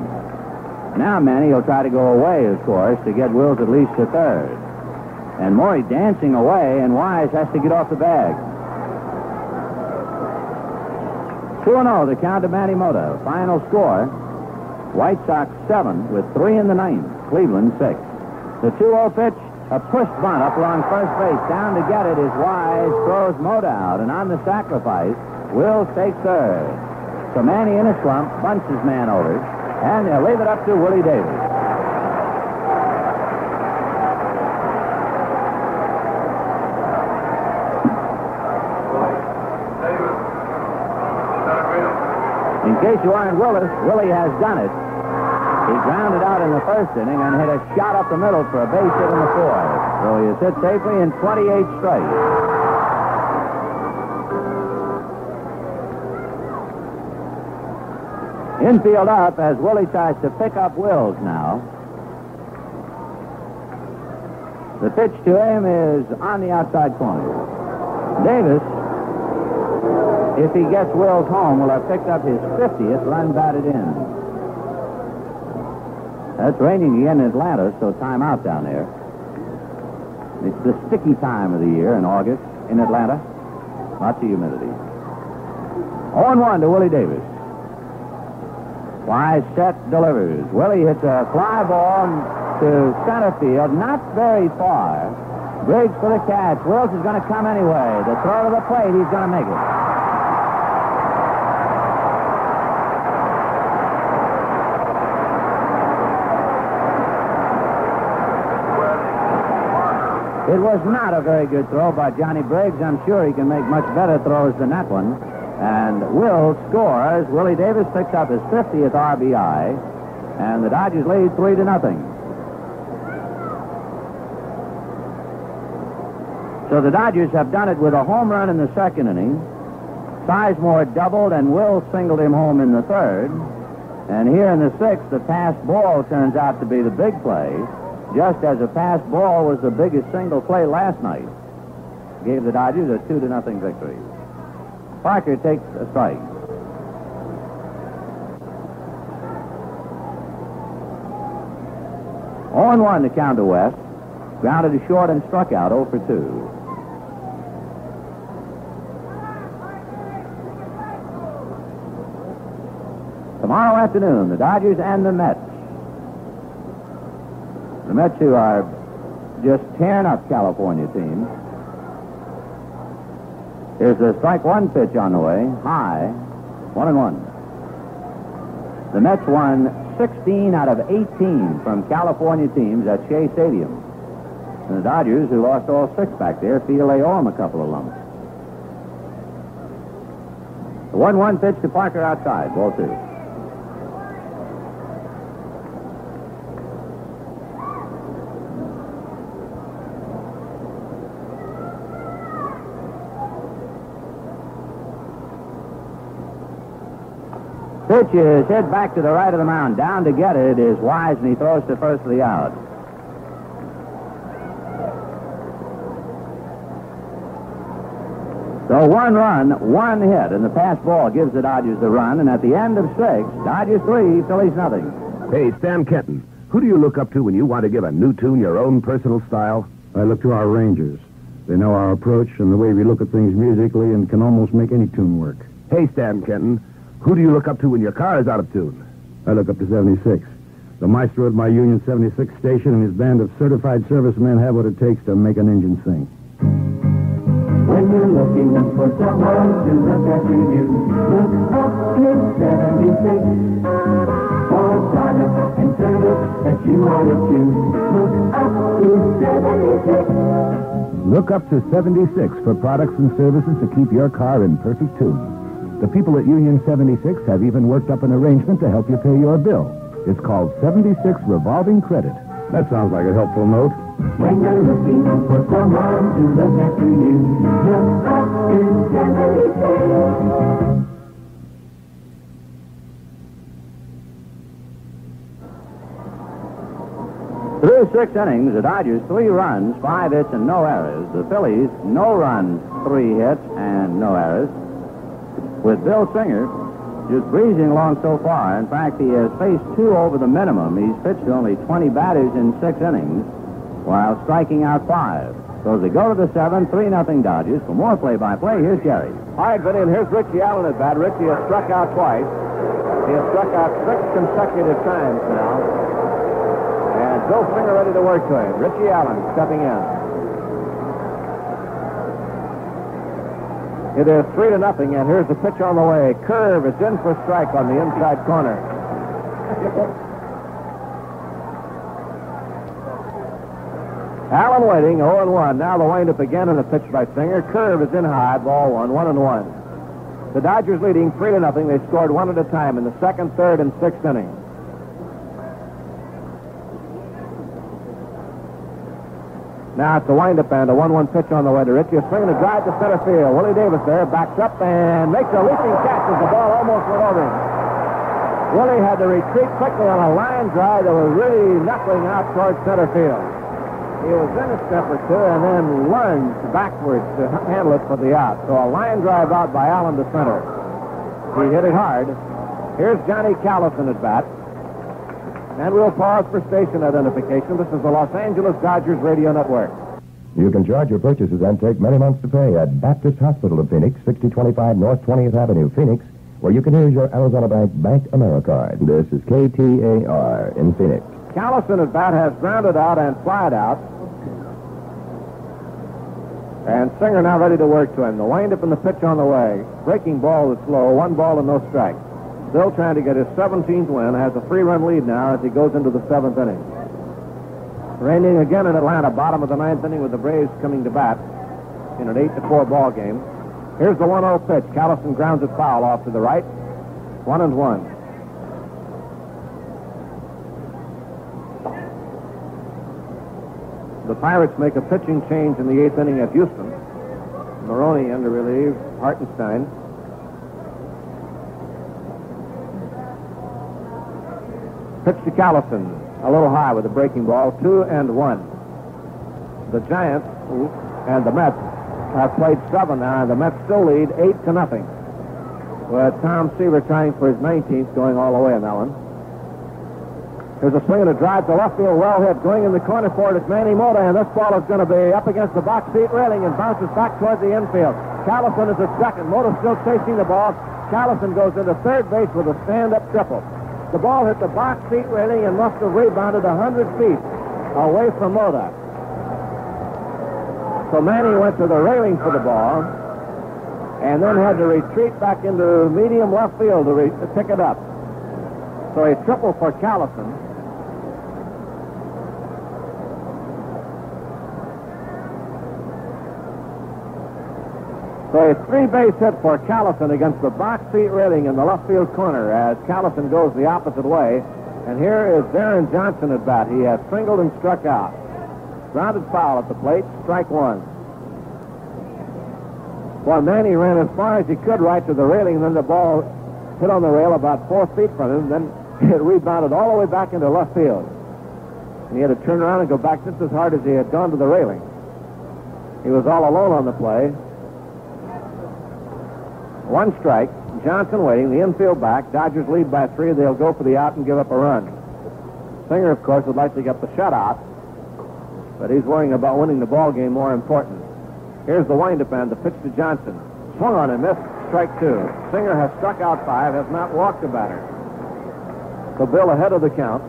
Now Manny will try to go away, of course, to get Wills at least to third. And Maury dancing away, and Wise has to get off the bag. 2 0, the count to Manny Mota. Final score White Sox 7 with 3 in the ninth. Cleveland 6. The 2 0 pitch, a push bunt up along first base. Down to get it is Wise, throws Mota out, and on the sacrifice, Will takes third. So Manny in a slump, bunts his man over, and they'll leave it up to Willie. Davis. Case you aren't Willis, Willie has done it. He grounded out in the first inning and hit a shot up the middle for a base hit in the fourth. So he is hit safely in 28 straight. Infield up as Willie tries to pick up Wills now. The pitch to him is on the outside corner. Davis, if he gets Wills home, will have picked up his 50th run batted in. That's raining again in Atlanta, so time out down there. It's the sticky time of the year in August in Atlanta. Lots of humidity. 0-1 to Willie Davis. Wise set delivers. Willie hits a fly ball to center field, not very far. Briggs for the catch. Wills is going to come anyway. The throw to the plate, he's going to make it. It was not a very good throw by Johnny Briggs. I'm sure he can make much better throws than that one. And Will scores. Willie Davis picks up his 50th RBI, and the Dodgers lead three to nothing. So the Dodgers have done it with a home run in the second inning. Sizemore doubled, and Will singled him home in the third. And here in the sixth, the pass ball turns out to be the big play, just as a pass ball was the biggest single play last night. Gave the Dodgers a two to nothing victory. Parker takes a strike. On one to count to Wes. Grounded to short and struck out 0 for 2. Tomorrow afternoon, the Dodgers and the Mets. The Mets, who are just tearing up California teams. Here's a strike one pitch on the way, high, one and one. The Mets won 16 out of 18 from California teams at Shea Stadium. And the Dodgers, who lost all six back there, feel they owe them a couple of lumps. The 1 1 pitch to Parker outside, ball two. Pitch is hit back to the right of the mound. Down to get it is Wise, and he throws to first for the out. So one run, one hit, and the pass ball gives the Dodgers the run. And at the end of six, Dodgers three, Phillies nothing. Hey, Stan Kenton, who do you look up to when you want to give a new tune your own personal style? I look to our Rangers. They know our approach and the way we look at things musically and can almost make any tune work. Hey, Stan Kenton, who do you look up to when your car is out of tune? I look up to 76. The maestro at my Union 76 station and his band of certified servicemen have what it takes to make an engine sing. When you're looking for someone to look after you, look up to 76. For product and service that you want to choose, look up to 76. Look up to 76 for products and services to keep your car in perfect tune. The people at Union 76 have even worked up an arrangement to help you pay your bill. It's called 76 Revolving Credit. That sounds like a helpful note. When you're looking for someone to look after you, look up to 76. Through six innings, the Dodgers three runs, five hits, and no errors. The Phillies no runs, three hits, and no errors. With Bill Singer just breezing along so far. In fact, he has faced two over the minimum. He's pitched only 20 batters in six innings while striking out five. So as they go to the seventh, 3 nothing Dodgers. For more play-by-play, here's Jerry. All right, Vinny, and here's Richie Allen at bat. Richie has struck out twice. He has struck out six consecutive times now. And Bill Singer ready to work to him. Richie Allen stepping in. It is three to nothing, and here's the pitch on the way. Curve is in for strike on the inside corner. Allen waiting, 0 and 1. Now the windup again and the pitch by Singer. Curve is in high, ball one, 1 and 1. The Dodgers leading 3 to nothing. They scored one at a time in the second, third, and sixth innings. Now it's the windup and a 1-1 pitch on the way to Richie. Swinging a drive to center field. Willie Davis there backs up and makes a leaping catch as the ball almost went over him. Willie had to retreat quickly on a line drive that was really knuckling out towards center field. He was in a step or two and then lunged backwards to handle it for the out. So a line drive out by Allen to center. He hit it hard. Here's Johnny Callison at bat. And we'll pause for station identification. This is the Los Angeles Dodgers Radio Network. You can charge your purchases and take many months to pay at Baptist Hospital of Phoenix, 6025 North 20th Avenue, Phoenix, where you can use your Arizona Bank Bank AmeriCard. This is KTAR in Phoenix. Callison at bat has grounded out and flied out. And Singer now ready to work to him. The windup and the pitch on the way. Breaking ball is slow. One ball and no strikes. Still trying to get his 17th win. Has a three-run lead now as he goes into the seventh inning. Raining again in Atlanta, bottom of the ninth inning with the Braves coming to bat in an 8 to 4 ball game. Here's the 1 0 pitch. Callison grounds it foul off to the right. One and one. The Pirates make a pitching change in the eighth inning at Houston. Maroney under relief. Hartenstein. Pitch to Callison. A little high with a breaking ball. Two and one. The Giants and the Mets have played seven now, and the Mets still lead eight to nothing. With Tom Seaver trying for his 19th, going all the way on that one. There's a swing and a drive to left field, well hit. Going in the corner for it is Manny Mota, and this ball is going to be up against the box seat railing and bounces back towards the infield. Callison is at second. Mota still chasing the ball. Callison goes into third base with a stand-up triple. The ball hit the box seat railing and must have rebounded 100 feet away from Mota. So Manny went to the railing for the ball and then had to retreat back into medium left field to, to pick it up. So a triple for Callison. So a three-base hit for Callison against the box seat railing in the left field corner as Callison goes the opposite way. And here is Deron Johnson at bat. He has singled and struck out. Grounded foul at the plate, strike one. Well, Manny ran as far as he could right to the railing, and then the ball hit on the rail about four feet from him. Then <laughs> it rebounded all the way back into left field. And he had to turn around and go back just as hard as he had gone to the railing. He was all alone on the play. One strike. Johnson waiting. The infield back. Dodgers lead by three. They'll go for the out and give up a run. Singer, of course, would like to get the shutout, but he's worrying about winning the ball game more important. Here's the windup and the pitch to Johnson. Swung on and missed. Strike two. Singer has struck out five, has not walked a batter. So Bill ahead of the count.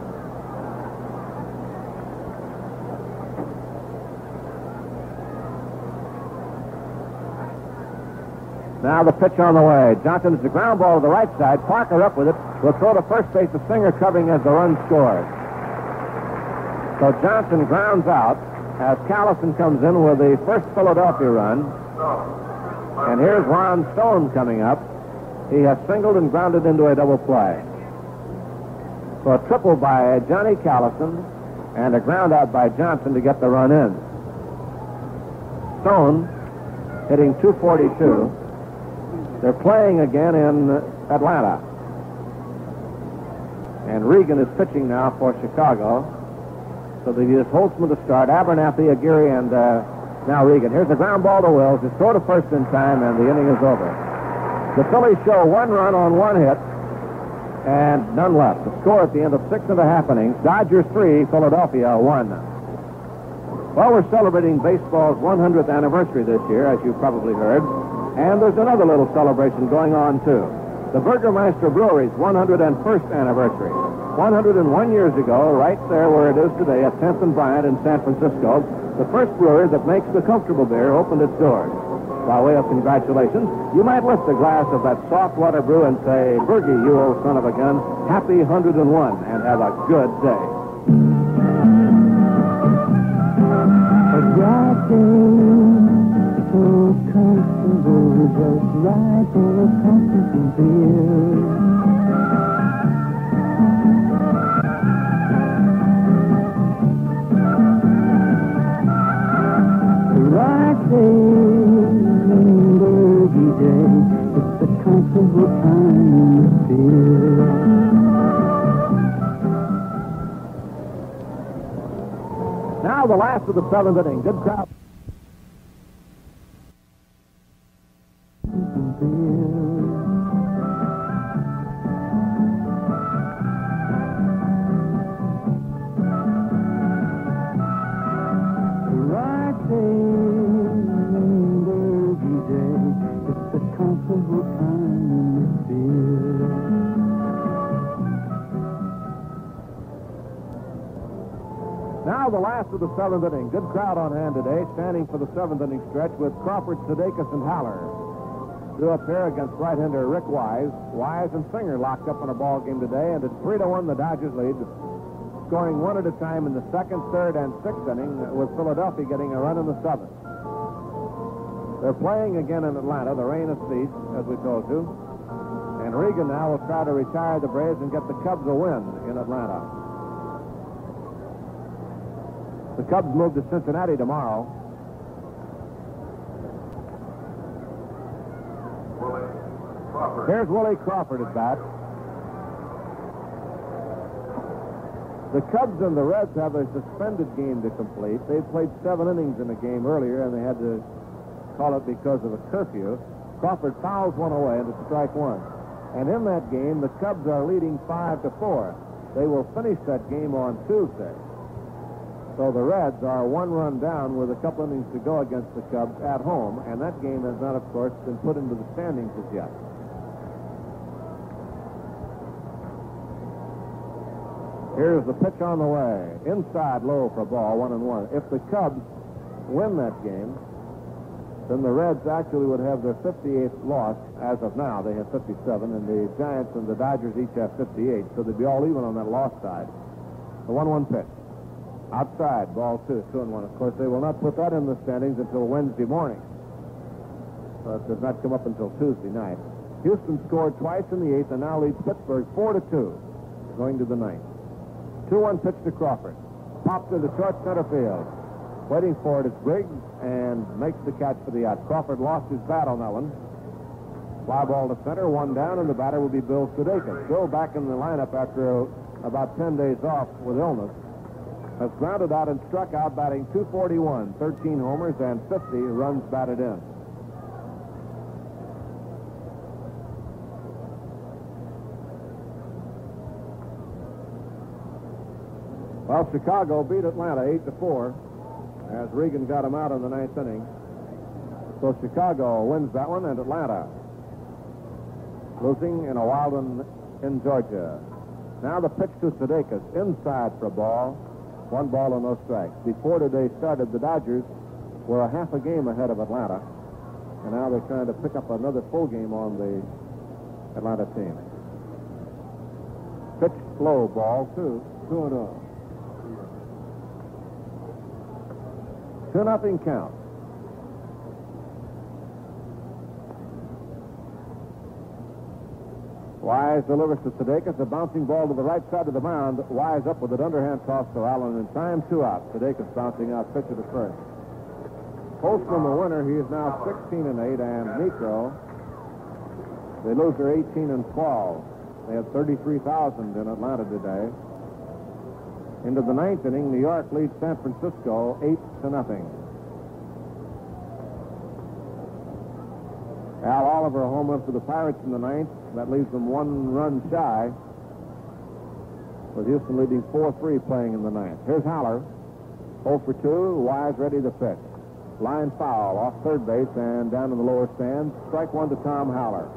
Now the pitch on the way. Johnson is the ground ball to the right side. Parker up with it. Will throw to first base. The Singer covering as the run scores. So Johnson grounds out as Callison comes in with the first Philadelphia run. And here's Ron Stone coming up. He has singled and grounded into a double play. So a triple by Johnny Callison and a ground out by Johnson to get the run in. Stone hitting 242. They're playing again in Atlanta. And Regan is pitching now for Chicago. So they've used Holtzman to start, Abernathy, Aguirre, and uh, now Regan. Here's a ground ball to Wills. It's throw to first in time, and the inning is over. The Phillies show one run on one hit and none left. The score at the end of six and a half innings, Dodgers three, Philadelphia one. Well, we're celebrating baseball's 100th anniversary this year, as you've probably heard. And there's another little celebration going on, too. The Burgermeister Brewery's 101st anniversary. 101 years ago, right there where it is today at 10th and Bryant in San Francisco, the first brewery that makes the comfortable beer opened its doors. By way of congratulations, you might lift a glass of that soft water brew and say, Burgie, you old son of a gun, happy 101 and have a good day. So comfortable, just right for a comfortable beer. Right Day, it's a comfortable time of beer. Now the last of the seventh inning. Good crowd. The last of the seventh inning. Good crowd on hand today, standing for the seventh inning stretch with Crawford, Sudakis, and Haller. Due up here against right-hander Rick Wise. Wise and Singer locked up in a ball game today, and it's three to one the Dodgers lead, scoring one at a time in the second, third, and sixth inning, with Philadelphia getting a run in the seventh. They're playing again in Atlanta. The rain has ceased, as we told you. And Regan now will try to retire the Braves and get the Cubs a win in Atlanta. The Cubs move to Cincinnati tomorrow. Willie Crawford. Here's Willie Crawford at bat. The Cubs and the Reds have a suspended game to complete. They played seven innings in a game earlier, and they had to call it because of a curfew. Crawford fouls one away, and it's strike one. And in that game, the Cubs are leading five to four. They will finish that game on Tuesday. So the Reds are one run down with a couple innings to go against the Cubs at home, and that game has not, of course, been put into the standings as yet. Here's the pitch on the way. Inside low for ball, one and one. If the Cubs win that game, then the Reds actually would have their 58th loss as of now. They have 57, and the Giants and the Dodgers each have 58, so they'd be all even on that loss side. The 1 1 pitch. Outside, ball two, two and one. Of course, they will not put that in the standings until Wednesday morning. So it does not come up until Tuesday night. Houston scored twice in the eighth and now leads Pittsburgh four to two, going to the ninth. Two one pitch to Crawford. Popped to the short center field. Waiting for it is Briggs and makes the catch for the out. Crawford lost his bat on that one. Fly ball to center, one down, and the batter will be Bill Sudakis. Bill back in the lineup after about 10 days off with illness has grounded out and struck out, batting 241, 13 homers, and 50 runs batted in. Well, Chicago beat Atlanta 8 to 4 as Regan got him out in the ninth inning. So Chicago wins that one, and Atlanta losing in a wild one in Georgia. Now the pitch to Sudakis, inside for a ball. One ball and no strikes. Before today started, the Dodgers were a half a game ahead of Atlanta. And now they're trying to pick up another full game on the Atlanta team. Pitch slow ball, two. Two and oh. Two nothing count. Wise delivers to Sudakis, a bouncing ball to the right side of the mound. Wise up with an underhand toss to Allen in time, two out. Sudakis bouncing out, pitcher to first. Holtzman, the winner, he is now 16 and 8, and Niekro, they lose their 18 and 12. They had 33,000 in Atlanta today. Into the ninth inning, New York leads San Francisco eight to nothing. Oliver home run for the Pirates in the ninth. That leaves them one run shy. With Houston leading 4-3 playing in the ninth. Here's Haller. 0 for 2. Wise ready to pitch. Line foul off third base and down in the lower stands. Strike one to Tom Haller.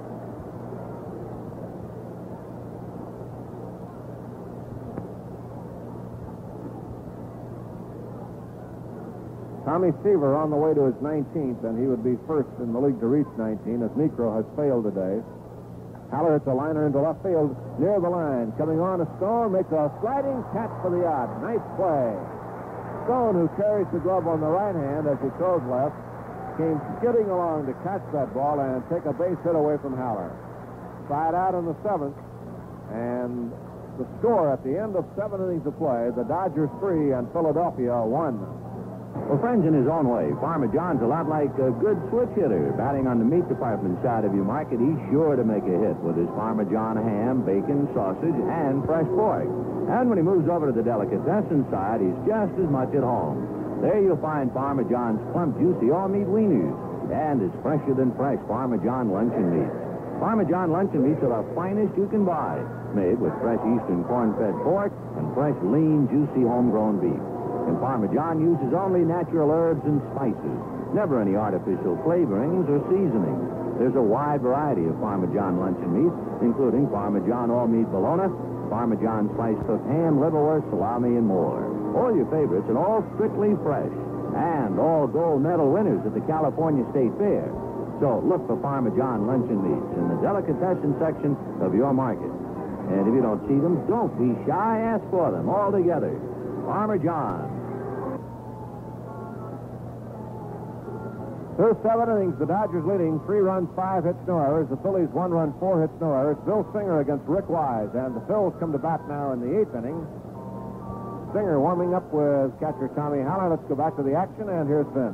Tommy Seaver on the way to his 19th, and he would be first in the league to reach 19 as Niekro has failed today. Haller hits a liner into left field near the line. Coming on to Stone, makes a sliding catch for the yacht. Nice play. Stone, who carries the glove on the right hand as he throws left, came skidding along to catch that ball and take a base hit away from Haller. Side out in the seventh, and the score at the end of seven innings of play, the Dodgers three and Philadelphia one. Well, friends, in his own way, Farmer John's a lot like a good switch hitter. Batting on the meat department side of your market, he's sure to make a hit with his Farmer John ham, bacon, sausage, and fresh pork. And when he moves over to the delicatessen side, he's just as much at home. There you'll find Farmer John's plump, juicy all-meat wieners and his fresher than fresh Farmer John luncheon meats. Farmer John luncheon meats are the finest you can buy, made with fresh eastern corn-fed pork and fresh, lean, juicy homegrown beef. And Farmer John uses only natural herbs and spices, never any artificial flavorings or seasonings. There's a wide variety of Farmer John luncheon meats, including Farmer John all-meat bologna, Farmer John sliced cooked ham, liverwurst, salami, and more. All your favorites and all strictly fresh. And all gold medal winners at the California State Fair. So look for Farmer John luncheon meats in the delicatessen section of your market. And if you don't see them, don't be shy. Ask for them all together. Farmer John. Through seven innings, the Dodgers leading three runs, five hits, no errors. The Phillies one run, four hits, no errors. Bill Singer against Rick Wise, and the Phils come to bat now in the eighth inning. Singer warming up with catcher Tommy Haller. Let's go back to the action, and here's Ben.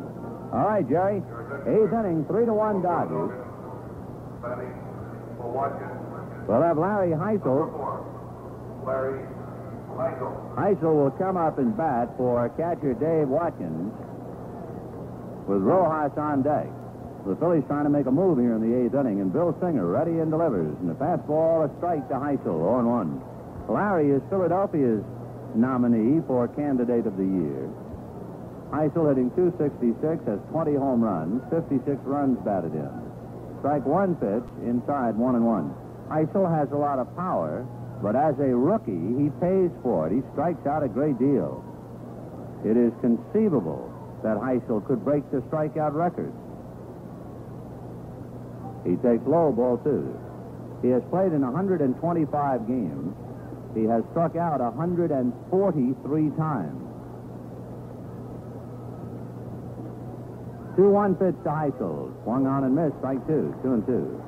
All right, Jerry. Eighth inning, three to one Dodgers. We'll have Larry Hisle. Larry Hisle will come up and bat for catcher Dave Watkins with Rojas on deck. The Phillies trying to make a move here in the eighth inning, and Bill Singer ready and delivers. And the fastball, a strike to Hisle, 0 1. Larry is Philadelphia's nominee for candidate of the year. Hisle hitting 266, has 20 home runs, 56 runs batted in. Strike one pitch, inside one and one. Hisle has a lot of power, but as a rookie, he pays for it. He strikes out a great deal. It is conceivable that Hisle could break the strikeout record. He takes low ball two. He has played in 125 games. He has struck out 143 times. 2-1 pitch to Hisle. Swung on and missed. Strike two. Two and two.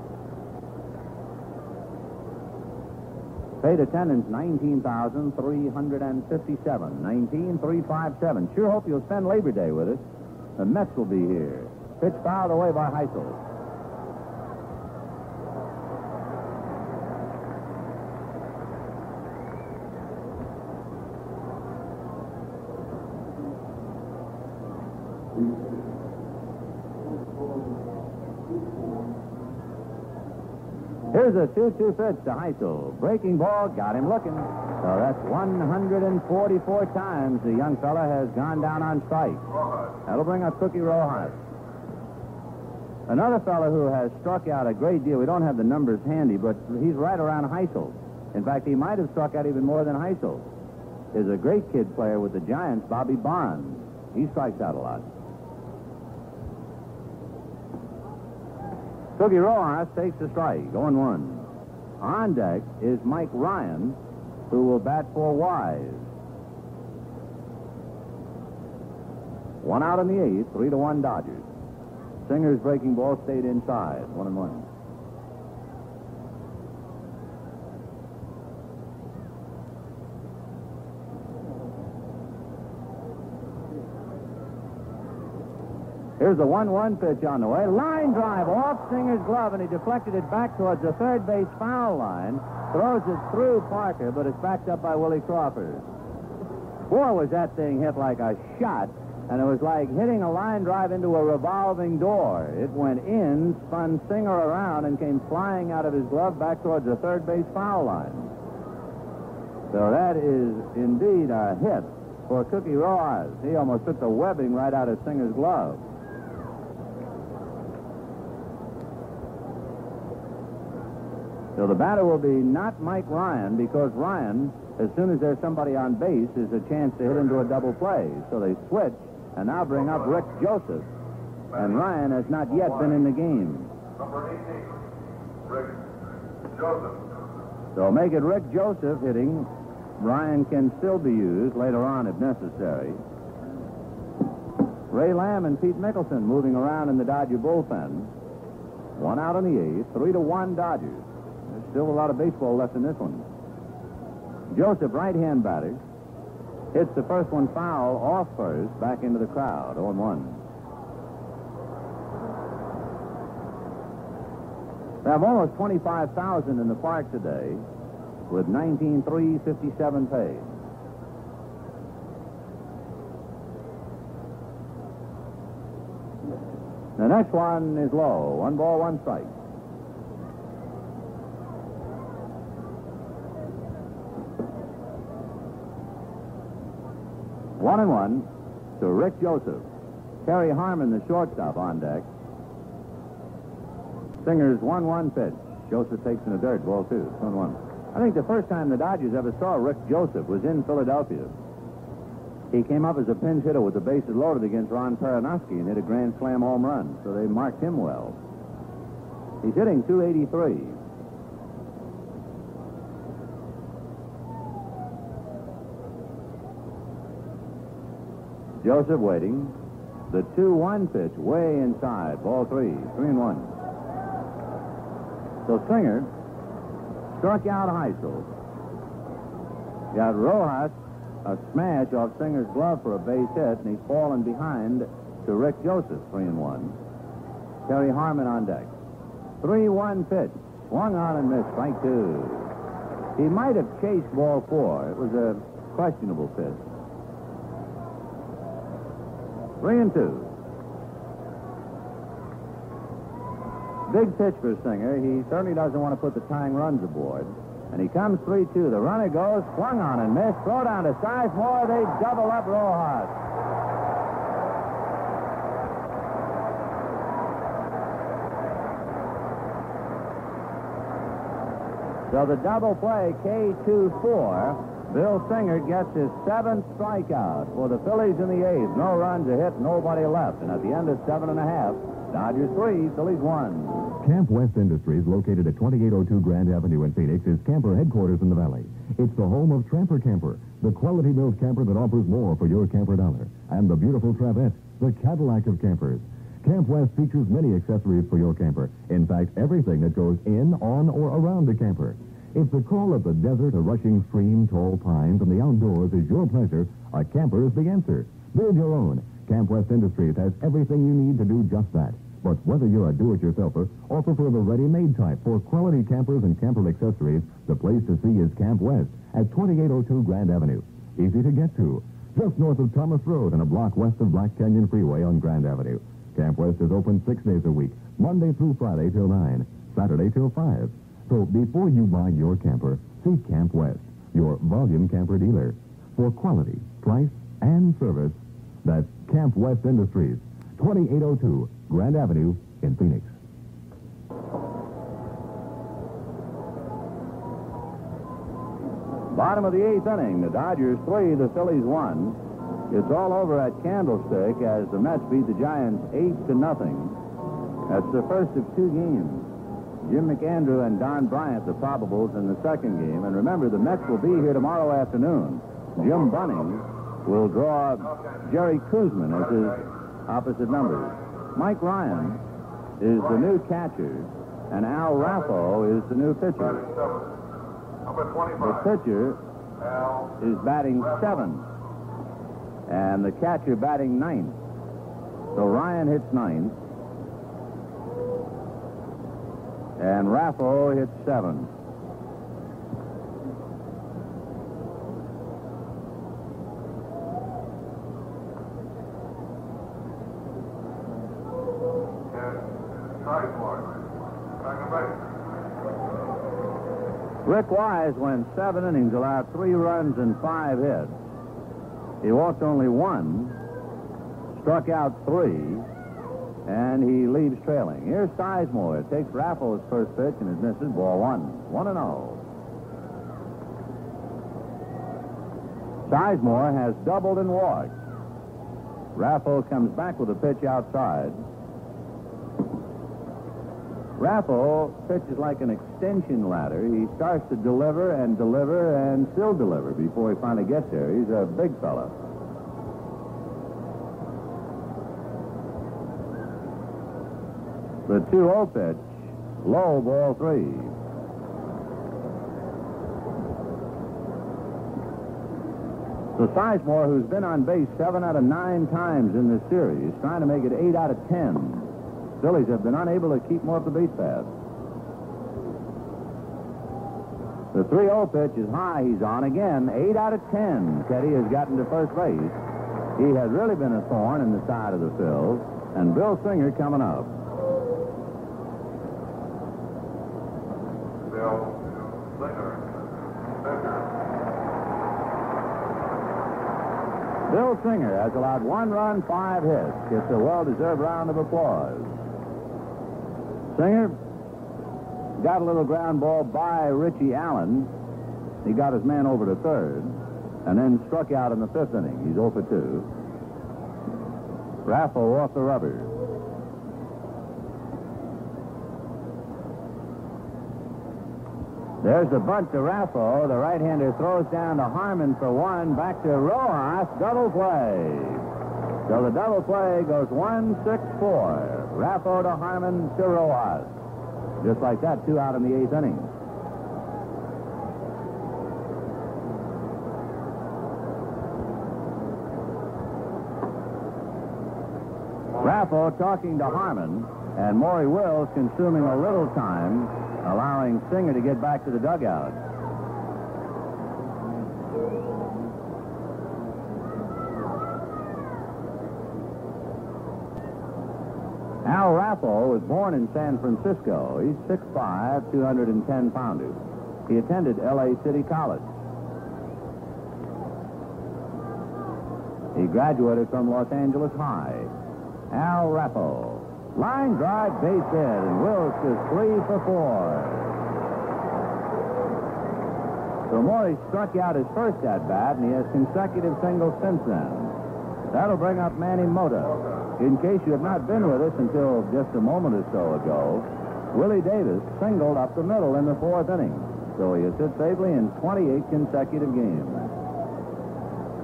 Paid attendance 19,357. 19,357. Sure hope you'll spend Labor Day with us. The Mets will be here. Pitch fouled away by Hisle. Here's a 2-2 pitch to Hisle. Breaking ball, got him looking. So that's 144 times the young fella has gone down on strike. That'll bring up Cookie Rojas. Another fella who has struck out a great deal. We don't have the numbers handy, but he's right around Hisle. In fact, he might have struck out even more than Hisle. Is a great kid player with the Giants, Bobby Bonds. He strikes out a lot. Cookie Rojas takes the strike, going one. On deck is Mike Ryan, who will bat for Wise. One out in the eighth, three to one Dodgers. Singer's breaking ball stayed inside, one and one. Here's the 1-1 pitch on the way. Line drive off Singer's glove, and he deflected it back towards the third base foul line. Throws it through Parker, but it's backed up by Willie Crawford. Boy, was that thing hit like a shot, and it was like hitting a line drive into a revolving door. It went in, spun Singer around, and came flying out of his glove back towards the third base foul line. So that is indeed a hit for Cookie Rojas. He almost took the webbing right out of Singer's glove. So the batter will be not Mike Ryan because Ryan, as soon as there's somebody on base, is a chance to hit into a double play. So they switch and now bring up Rick Joseph. And Ryan has not yet been in the game. Number 18, Rick Joseph. So make it Rick Joseph hitting. Ryan can still be used later on if necessary. Ray Lamb and Pete Mikkelsen moving around in the Dodger bullpen. One out in the eighth, three to one Dodgers. Still a lot of baseball left in this one. Joseph, right-hand batter, hits the first one foul off first, back into the crowd, 0 1. We have almost 25,000 in the park today with 19,357 paid. The next one is low. One ball, one strike. One and one to Rick Joseph. Terry Harmon, the shortstop, on deck. Singer's 1 1 pitch. Joseph takes in the dirt, ball two, 1 1. I think the first time the Dodgers ever saw Rick Joseph was in Philadelphia. He came up as a pinch hitter with the bases loaded against Ron Perranoski and hit a grand slam home run, so they marked him well. He's hitting 283. Joseph waiting. The 2 1 pitch way inside. Ball three. Three and one. So Singer struck out Hisle. Got Rojas a smash off Singer's glove for a base hit, and he's fallen behind to Rick Joseph, three and one. Terry Harmon on deck. 3 1 pitch. Swung on and missed. Strike two. He might have chased ball four. It was a questionable pitch. Three and two. Big pitch for Singer. He certainly doesn't want to put the tying runs aboard. And he comes 3 2. The runner goes, swung on and missed. Throw down to Sizemore. They double up Rojas. So the double play, K2-4. Bill Singer gets his seventh strikeout for the Phillies in the eighth. No runs, a hit, nobody left. And at the end of seven and a half, Dodgers three, Phillies one. Camp West Industries, located at 2802 Grand Avenue in Phoenix, is camper headquarters in the valley. It's the home of Tramper Camper, the quality built camper that offers more for your camper dollar. And the beautiful Travette, the Cadillac of campers. Camp West features many accessories for your camper. In fact, everything that goes in, on, or around the camper. If the call of the desert, a rushing stream, tall pines, and the outdoors is your pleasure, a camper is the answer. Build your own. Camp West Industries has everything you need to do just that. But whether you're a do-it-yourselfer or prefer the ready-made type for quality campers and camper accessories, the place to see is Camp West at 2802 Grand Avenue. Easy to get to. Just north of Thomas Road and a block west of Black Canyon Freeway on Grand Avenue. Camp West is open six days a week, Monday through Friday till 9, Saturday till 5. So before you buy your camper, see Camp West, your volume camper dealer. For quality, price, and service, that's Camp West Industries, 2802 Grand Avenue in Phoenix. Bottom of the eighth inning, the Dodgers three, the Phillies one. It's all over at Candlestick as the Mets beat the Giants eight to nothing. That's the first of two games. Jim McAndrew and Don Bryant, the probables in the second game. And remember, the Mets will be here tomorrow afternoon. Jim Bunning will draw Jerry Koosman as his opposite number. Mike Ryan is the new catcher, and Al Raffo is the new pitcher. The pitcher is batting seventh, and the catcher batting ninth. So Ryan hits ninth, And Raffo hit seven. Rick Wise went seven innings, allowed three runs and five hits. He walked only one, struck out three, and he leaves trailing. Here's Sizemore. It Takes Raffo's first pitch and it misses. Ball one. One and oh. Sizemore has doubled and walked. Raffles comes back with a pitch outside. Raffo pitches like an extension ladder. He starts to deliver and deliver and still deliver before he finally gets there. He's a big fella. The 2-0 pitch, low ball three. So Sizemore, who's been on base seven out of nine times in this series, trying to make it eight out of ten. Phillies have been unable to keep more of the base path. The 3-0 pitch is high. He's on again. Eight out of ten. Teddy has gotten to first base. He has really been a thorn in the side of the field. And Bill Singer coming up. Bill Singer. Has allowed one run, five hits. Gets a well-deserved round of applause. Singer got a little ground ball by Richie Allen. He got his man over to third, and then struck out in the fifth inning. He's 0 for 2. Raffo off the rubber. There's the bunt to Raffo. The right-hander throws down to Harmon for one. Back to Rojas. Double play. So the double play goes one, six, four. Raffo to Harmon to Rojas. Just like that, two out in the eighth inning. Raffo talking to Harmon, and Maury Wills consuming a little time, allowing Singer to get back to the dugout. Al Raffo was born in San Francisco. He's 6'5", 210 pounder. He attended L.A. City College. He graduated from Los Angeles High. Al Raffo. Line drive, base hit, and Wills is three for four. So Maury struck out his first at bat, and he has consecutive singles since then. That'll bring up Manny Mota. In case you have not been with us until just a moment or so ago, Willie Davis singled up the middle in the fourth inning. So he has hit safely in 28 consecutive games.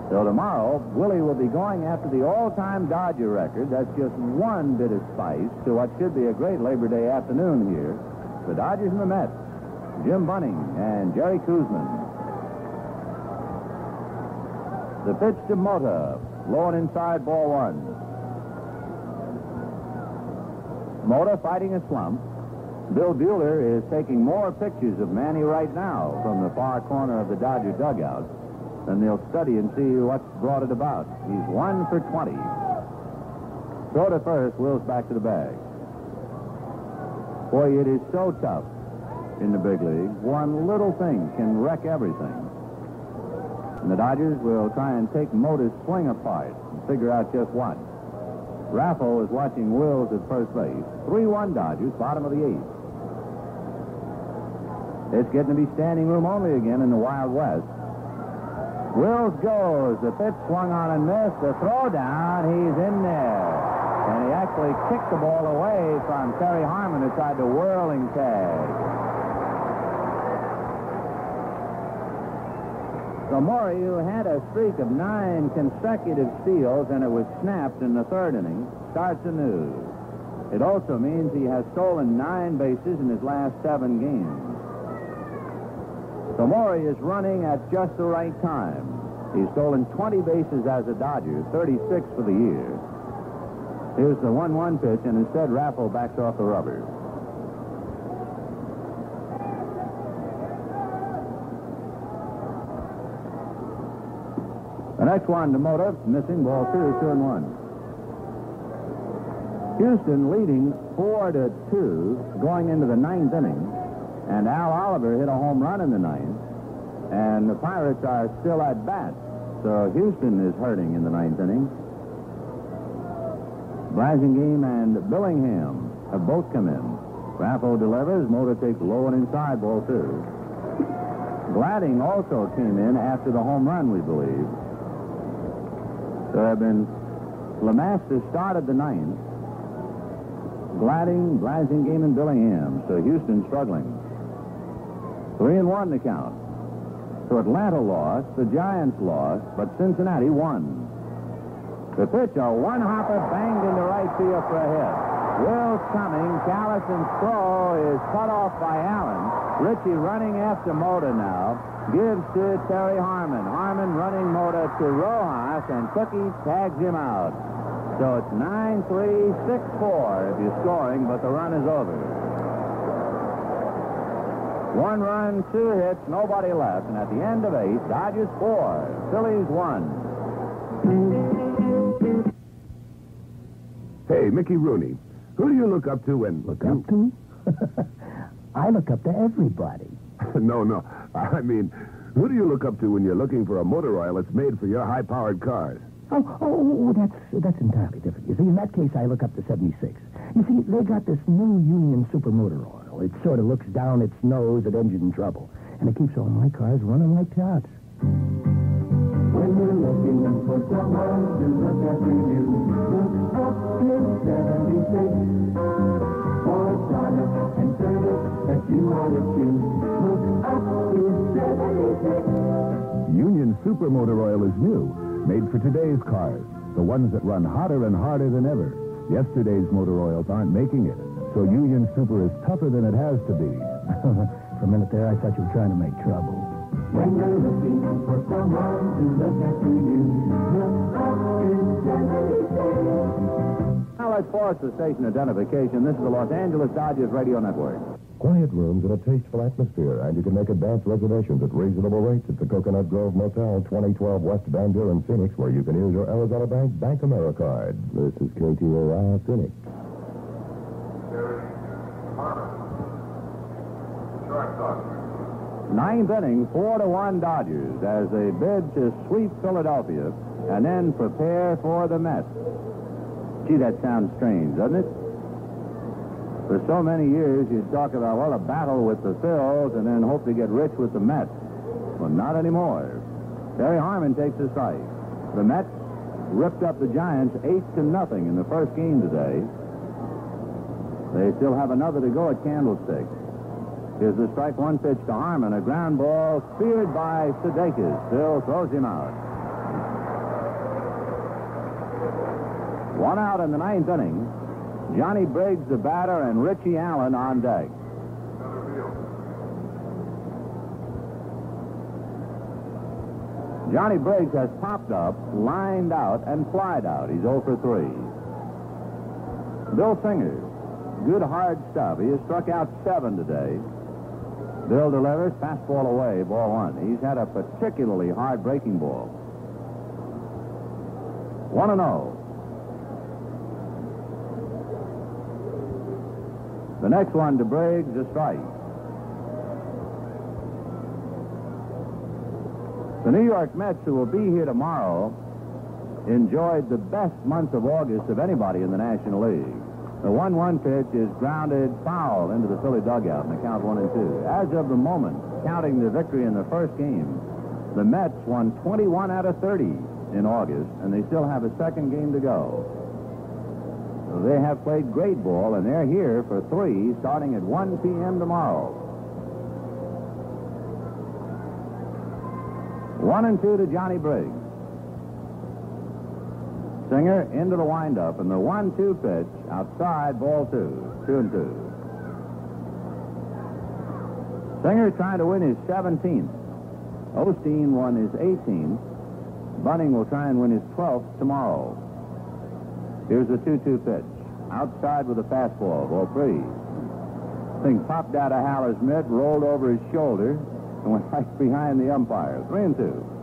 So tomorrow, Willie will be going after the all-time Dodger record. That's just one bit of spice to what should be a great Labor Day afternoon here. The Dodgers and the Mets, Jim Bunning and Jerry Koosman. The pitch to Mota, low and inside, ball one. Mota fighting a slump. Bill Buhler is taking more pictures of Manny right now from the far corner of the Dodger dugout. And they'll study and see what's brought it about. He's one for 20. Throw to first, Wills back to the bag. Boy, it is so tough in the big league. One little thing can wreck everything. And the Dodgers will try and take Mota's swing apart and figure out just what. Raffo is watching Wills at first base. 3-1 Dodgers, bottom of the eighth. It's getting to be standing room only again in the Wild West. Wills goes. The pitch swung on and missed. The throw down. He's in there. And he actually kicked the ball away from Terry Harmon who tried the whirling tag. Who had a streak of nine consecutive steals and it was snapped in the third inning, starts anew. It also means he has stolen nine bases in his last seven games. Maury is running at just the right time. He's stolen 20 bases as a Dodger, 36 for the year. Here's the 1-1 pitch, and instead Raffo backs off the rubber. The next one to Mota, missing ball two, two and one. Houston leading four to two going into the ninth inning. And Al Oliver hit a home run in the ninth. And the Pirates are still at bat. So Houston is hurting in the ninth inning. Blasingame and Billingham have both come in. Raffo delivers. Mota takes low and inside ball two. Gladding also came in after the home run, we believe. So have been Lemaster started the ninth. Gladding, Blasingame, and Billingham. So Houston struggling. Three and one to count. So Atlanta lost, the Giants lost, but Cincinnati won. The pitch, a one-hopper banged into right field for a hit. Wills coming. Callison's throw is cut off by Allen. Richie running after Mota now. Gives to Terry Harmon. Harmon running Mota to Rojas, and Cookie tags him out. So it's 9-3, 6-4 if you're scoring, but the run is over. One run, two hits, nobody left. And at the end of eight, Dodgers four, Phillies one. Hey, Mickey Rooney, who do you look up to when... Look up to? <laughs> I look up to everybody. <laughs> no, no. I mean, who do you look up to when you're looking for a motor oil that's made for your high-powered cars? Oh, oh, oh, that's that's entirely different. You see, in that case, I look up to 76. You see, they got this new Union Super Motor Oil. It sort of looks down its nose at engine trouble, and it keeps all my cars running like tots. When you're looking for someone to look after you, look up to 76. For product and service that you want to choose, look up to 76. Union Super Motor Oil is new, made for today's cars, the ones that run hotter and harder than ever. Yesterday's motor oils aren't making it, so Union Super is tougher than it has to be. <laughs> For a minute there, I thought you were trying to make trouble. When you're looking for someone to look after you, look up to 76. Now let's pause the station identification. This is the Los Angeles Dodgers Radio Network. Quiet rooms and a tasteful atmosphere, and you can make advance reservations at reasonable rates at the Coconut Grove Motel, 2012 West Van Buren, Phoenix, where you can use your Arizona Bank Bank Americard. This is KTOI Phoenix. Ninth inning, four to one Dodgers as they bid to sweep Philadelphia and then prepare for the Mets. Gee, that sounds strange, doesn't it? For so many years, you'd talk about, well, a battle with the Phils and then hope to get rich with the Mets. Well, not anymore. Terry Harmon takes the strike. The Mets ripped up the Giants eight to nothing in the first game today. They still have another to go at Candlestick. Here's the strike one pitch to Harmon. A ground ball speared by Sudakis. Still throws him out. One out in the ninth inning. Johnny Briggs, the batter, and Richie Allen on deck. Johnny Briggs has popped up, lined out, and flied out. He's 0 for 3. Bill Singer, good hard stuff. He has struck out seven today. Bill delivers, fastball away, ball one. He's had a particularly hard breaking ball. 1 and 0. The next one to Briggs, a strike. The New York Mets, who will be here tomorrow, enjoyed the best month of August of anybody in the National League. The 1 1 pitch is grounded foul into the Philly dugout in the count 1 and 2. As of the moment, counting the victory in the first game, the Mets won 21 out of 30 in August, and they still have a second game to go. They have played great ball, and they're here for three starting at 1 p.m. tomorrow. One and two to Johnny Briggs. Singer into the windup, and the one-two pitch outside, ball two, two and two. Singer trying to win his 17th. Osteen won his 18th. Bunning will try and win his 12th tomorrow. Here's the 2-2 pitch. Outside with a fastball, ball three. Thing popped out of Haller's mitt, rolled over his shoulder, and went <laughs> right behind the umpire. Three and two.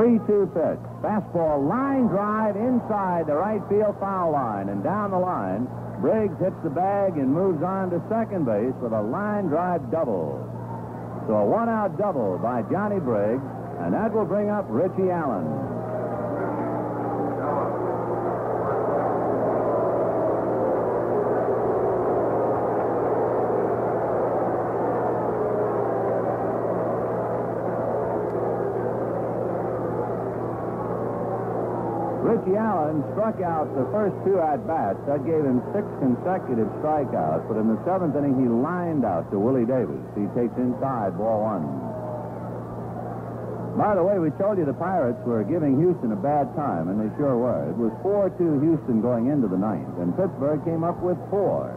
3-2 pitch. Fastball line drive inside the right field foul line and down the line. Briggs hits the bag and moves on to second base with a line drive double. So a one-out double by Johnny Briggs, and that will bring up Richie Allen. Allen struck out the first two at bats. That gave him six consecutive strikeouts. But in the seventh inning, he lined out to Willie Davis. He takes inside ball one. By the way, we told you the Pirates were giving Houston a bad time, and they sure were. It was 4-2 Houston going into the ninth, and Pittsburgh came up with four.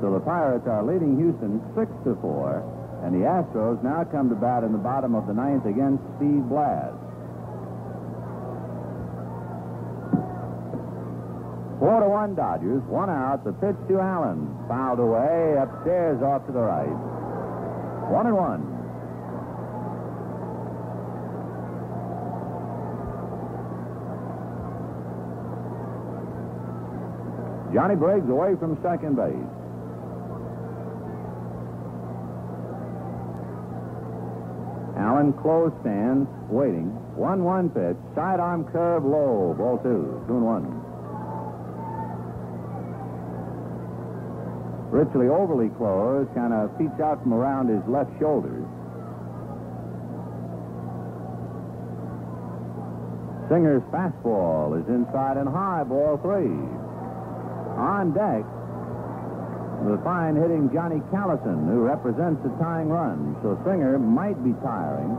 So the Pirates are leading Houston 6 to 4, and the Astros now come to bat in the bottom of the ninth against Steve Blass. Four to one Dodgers, one out. The pitch to Allen, fouled away upstairs off to the right. One and one. Johnny Briggs away from second base. Allen close stands, waiting. 1 1 pitch. Sidearm curve low. Ball two. Two and one. Richley overly close, kind of peeks out from around his left shoulders. Singer's fastball is inside and high, ball three. On deck, the fine hitting Johnny Callison, who represents the tying run. So Singer might be tiring.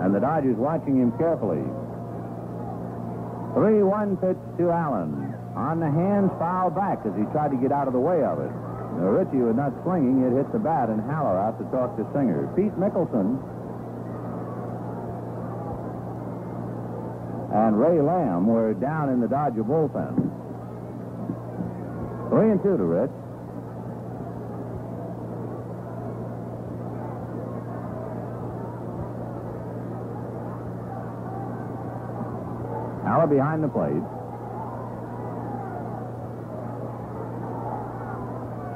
And the Dodgers watching him carefully. 3 1 pitch to Allen. On the hands, foul back as he tried to get out of the way of it. Now, Richie was not swinging. It hit the bat and Haller out to talk to Singer. Pete Mikkelsen and Ray Lamb were down in the Dodger bullpen. Three and two to Rich. Haller behind the plate.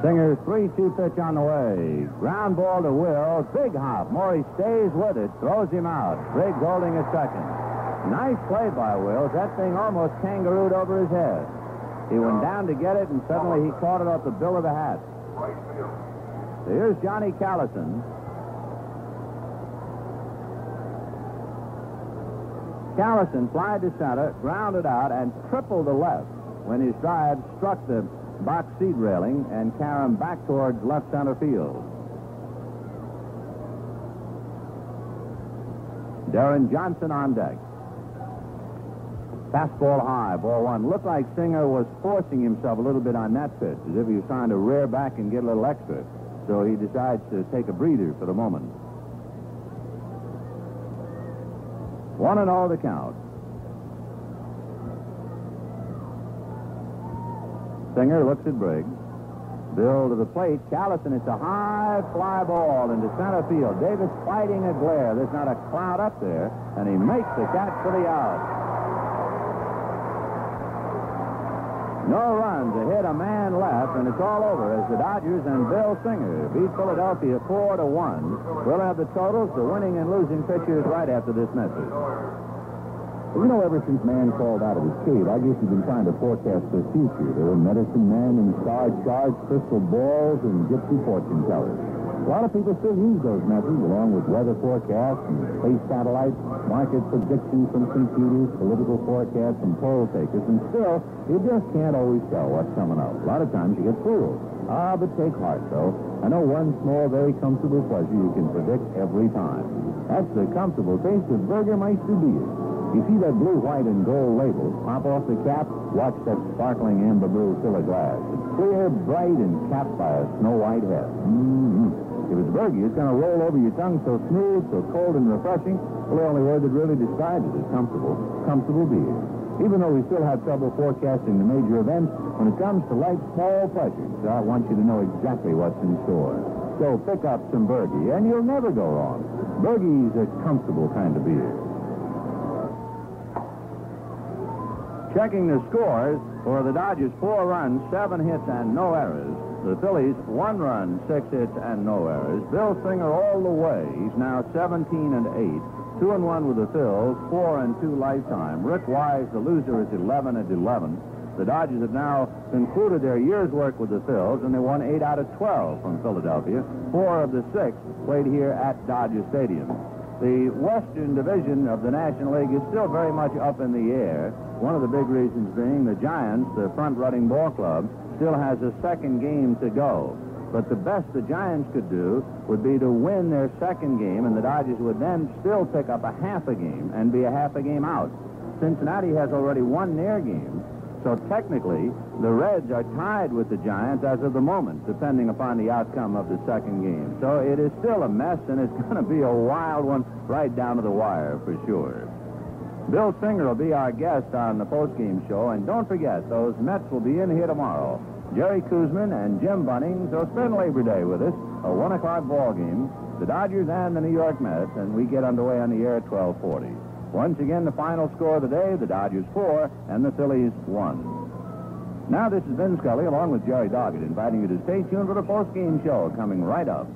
Singer's 3 2 pitch on the way. Ground ball to Will. Big hop. Maury stays with it, throws him out. Briggs holding a second. Nice play by Will. That thing almost kangarooed over his head. He went down to get it, and suddenly he caught it off the bill of the hat. So here's Johnny Callison. Callison flied to center, grounded out, and tripled the left when his drive struck the box seat railing and carried him back towards left center field. Deron Johnson on deck. Fastball high, ball one. Looked like Singer was forcing himself a little bit on that pitch, as if he was trying to rear back and get a little extra. So he decides to take a breather for the moment. One and all the count. Singer looks at Briggs. Bill to the plate. Callison, it's a high fly ball into center field. Davis fighting a glare. There's not a cloud up there, and he makes the catch for the out. No runs, a hit, a man left, and it's all over as the Dodgers and Bill Singer beat Philadelphia 4 to 1. We'll have the totals, the winning and losing pitchers right after this message. Well, you know, ever since man crawled out of his cave, I guess he's been trying to forecast the future. There were medicine men and star charts, crystal balls, and gypsy fortune tellers. A lot of people still use those methods, along with weather forecasts and space satellites, market predictions from computers, political forecasts from poll takers, and still, you just can't always tell what's coming up. A lot of times you get fooled. Ah, but take heart, though. I know one small, very comfortable pleasure you can predict every time. That's the comfortable taste of Burgermeister beer. You see that blue, white, and gold label, pop off the cap, watch that sparkling amber blue fill a glass. It's clear, bright, and capped by a snow white head. Mm-hmm. If it's Burgie, it's going to roll over your tongue so smooth, so cold and refreshing. Well, the only word that really describes it is comfortable. Comfortable beer. Even though we still have trouble forecasting the major events, when it comes to life's small pleasures, I want you to know exactly what's in store. So pick up some Burgie, and you'll never go wrong. Burgie's a comfortable kind of beer. Checking the scores for the Dodgers, four runs, seven hits, and no errors. The Phillies, one run, six hits, and no errors. Bill Singer all the way. He's now 17 and 8. Two and one with the Phils, four and two lifetime. Rick Wise, the loser, is 11 and 11. The Dodgers have now concluded their year's work with the Phils, and they won eight out of 12 from Philadelphia. Four of the six played here at Dodger Stadium. The Western Division of the National League is still very much up in the air. One of the big reasons being the Giants, the front-running ball club, still has a second game to go. But the best the Giants could do would be to win their second game, and the Dodgers would then still pick up a half a game and be a half a game out. Cincinnati has already won their game, so technically the Reds are tied with the Giants as of the moment, depending upon the outcome of the second game. So it is still a mess, and it's <laughs> going to be a wild one right down to the wire for sure. Bill Singer will be our guest on the postgame show, and don't forget, those Mets will be in here tomorrow. Jerry Koosman and Jim Bunning, so spend Labor Day with us, a 1 o'clock ball game, the Dodgers and the New York Mets, and we get underway on the air at 1240. Once again, the final score of the day, the Dodgers 4 and the Phillies 1. Now, this is Vin Scully along with Jerry Doggett inviting you to stay tuned for the postgame show coming right up.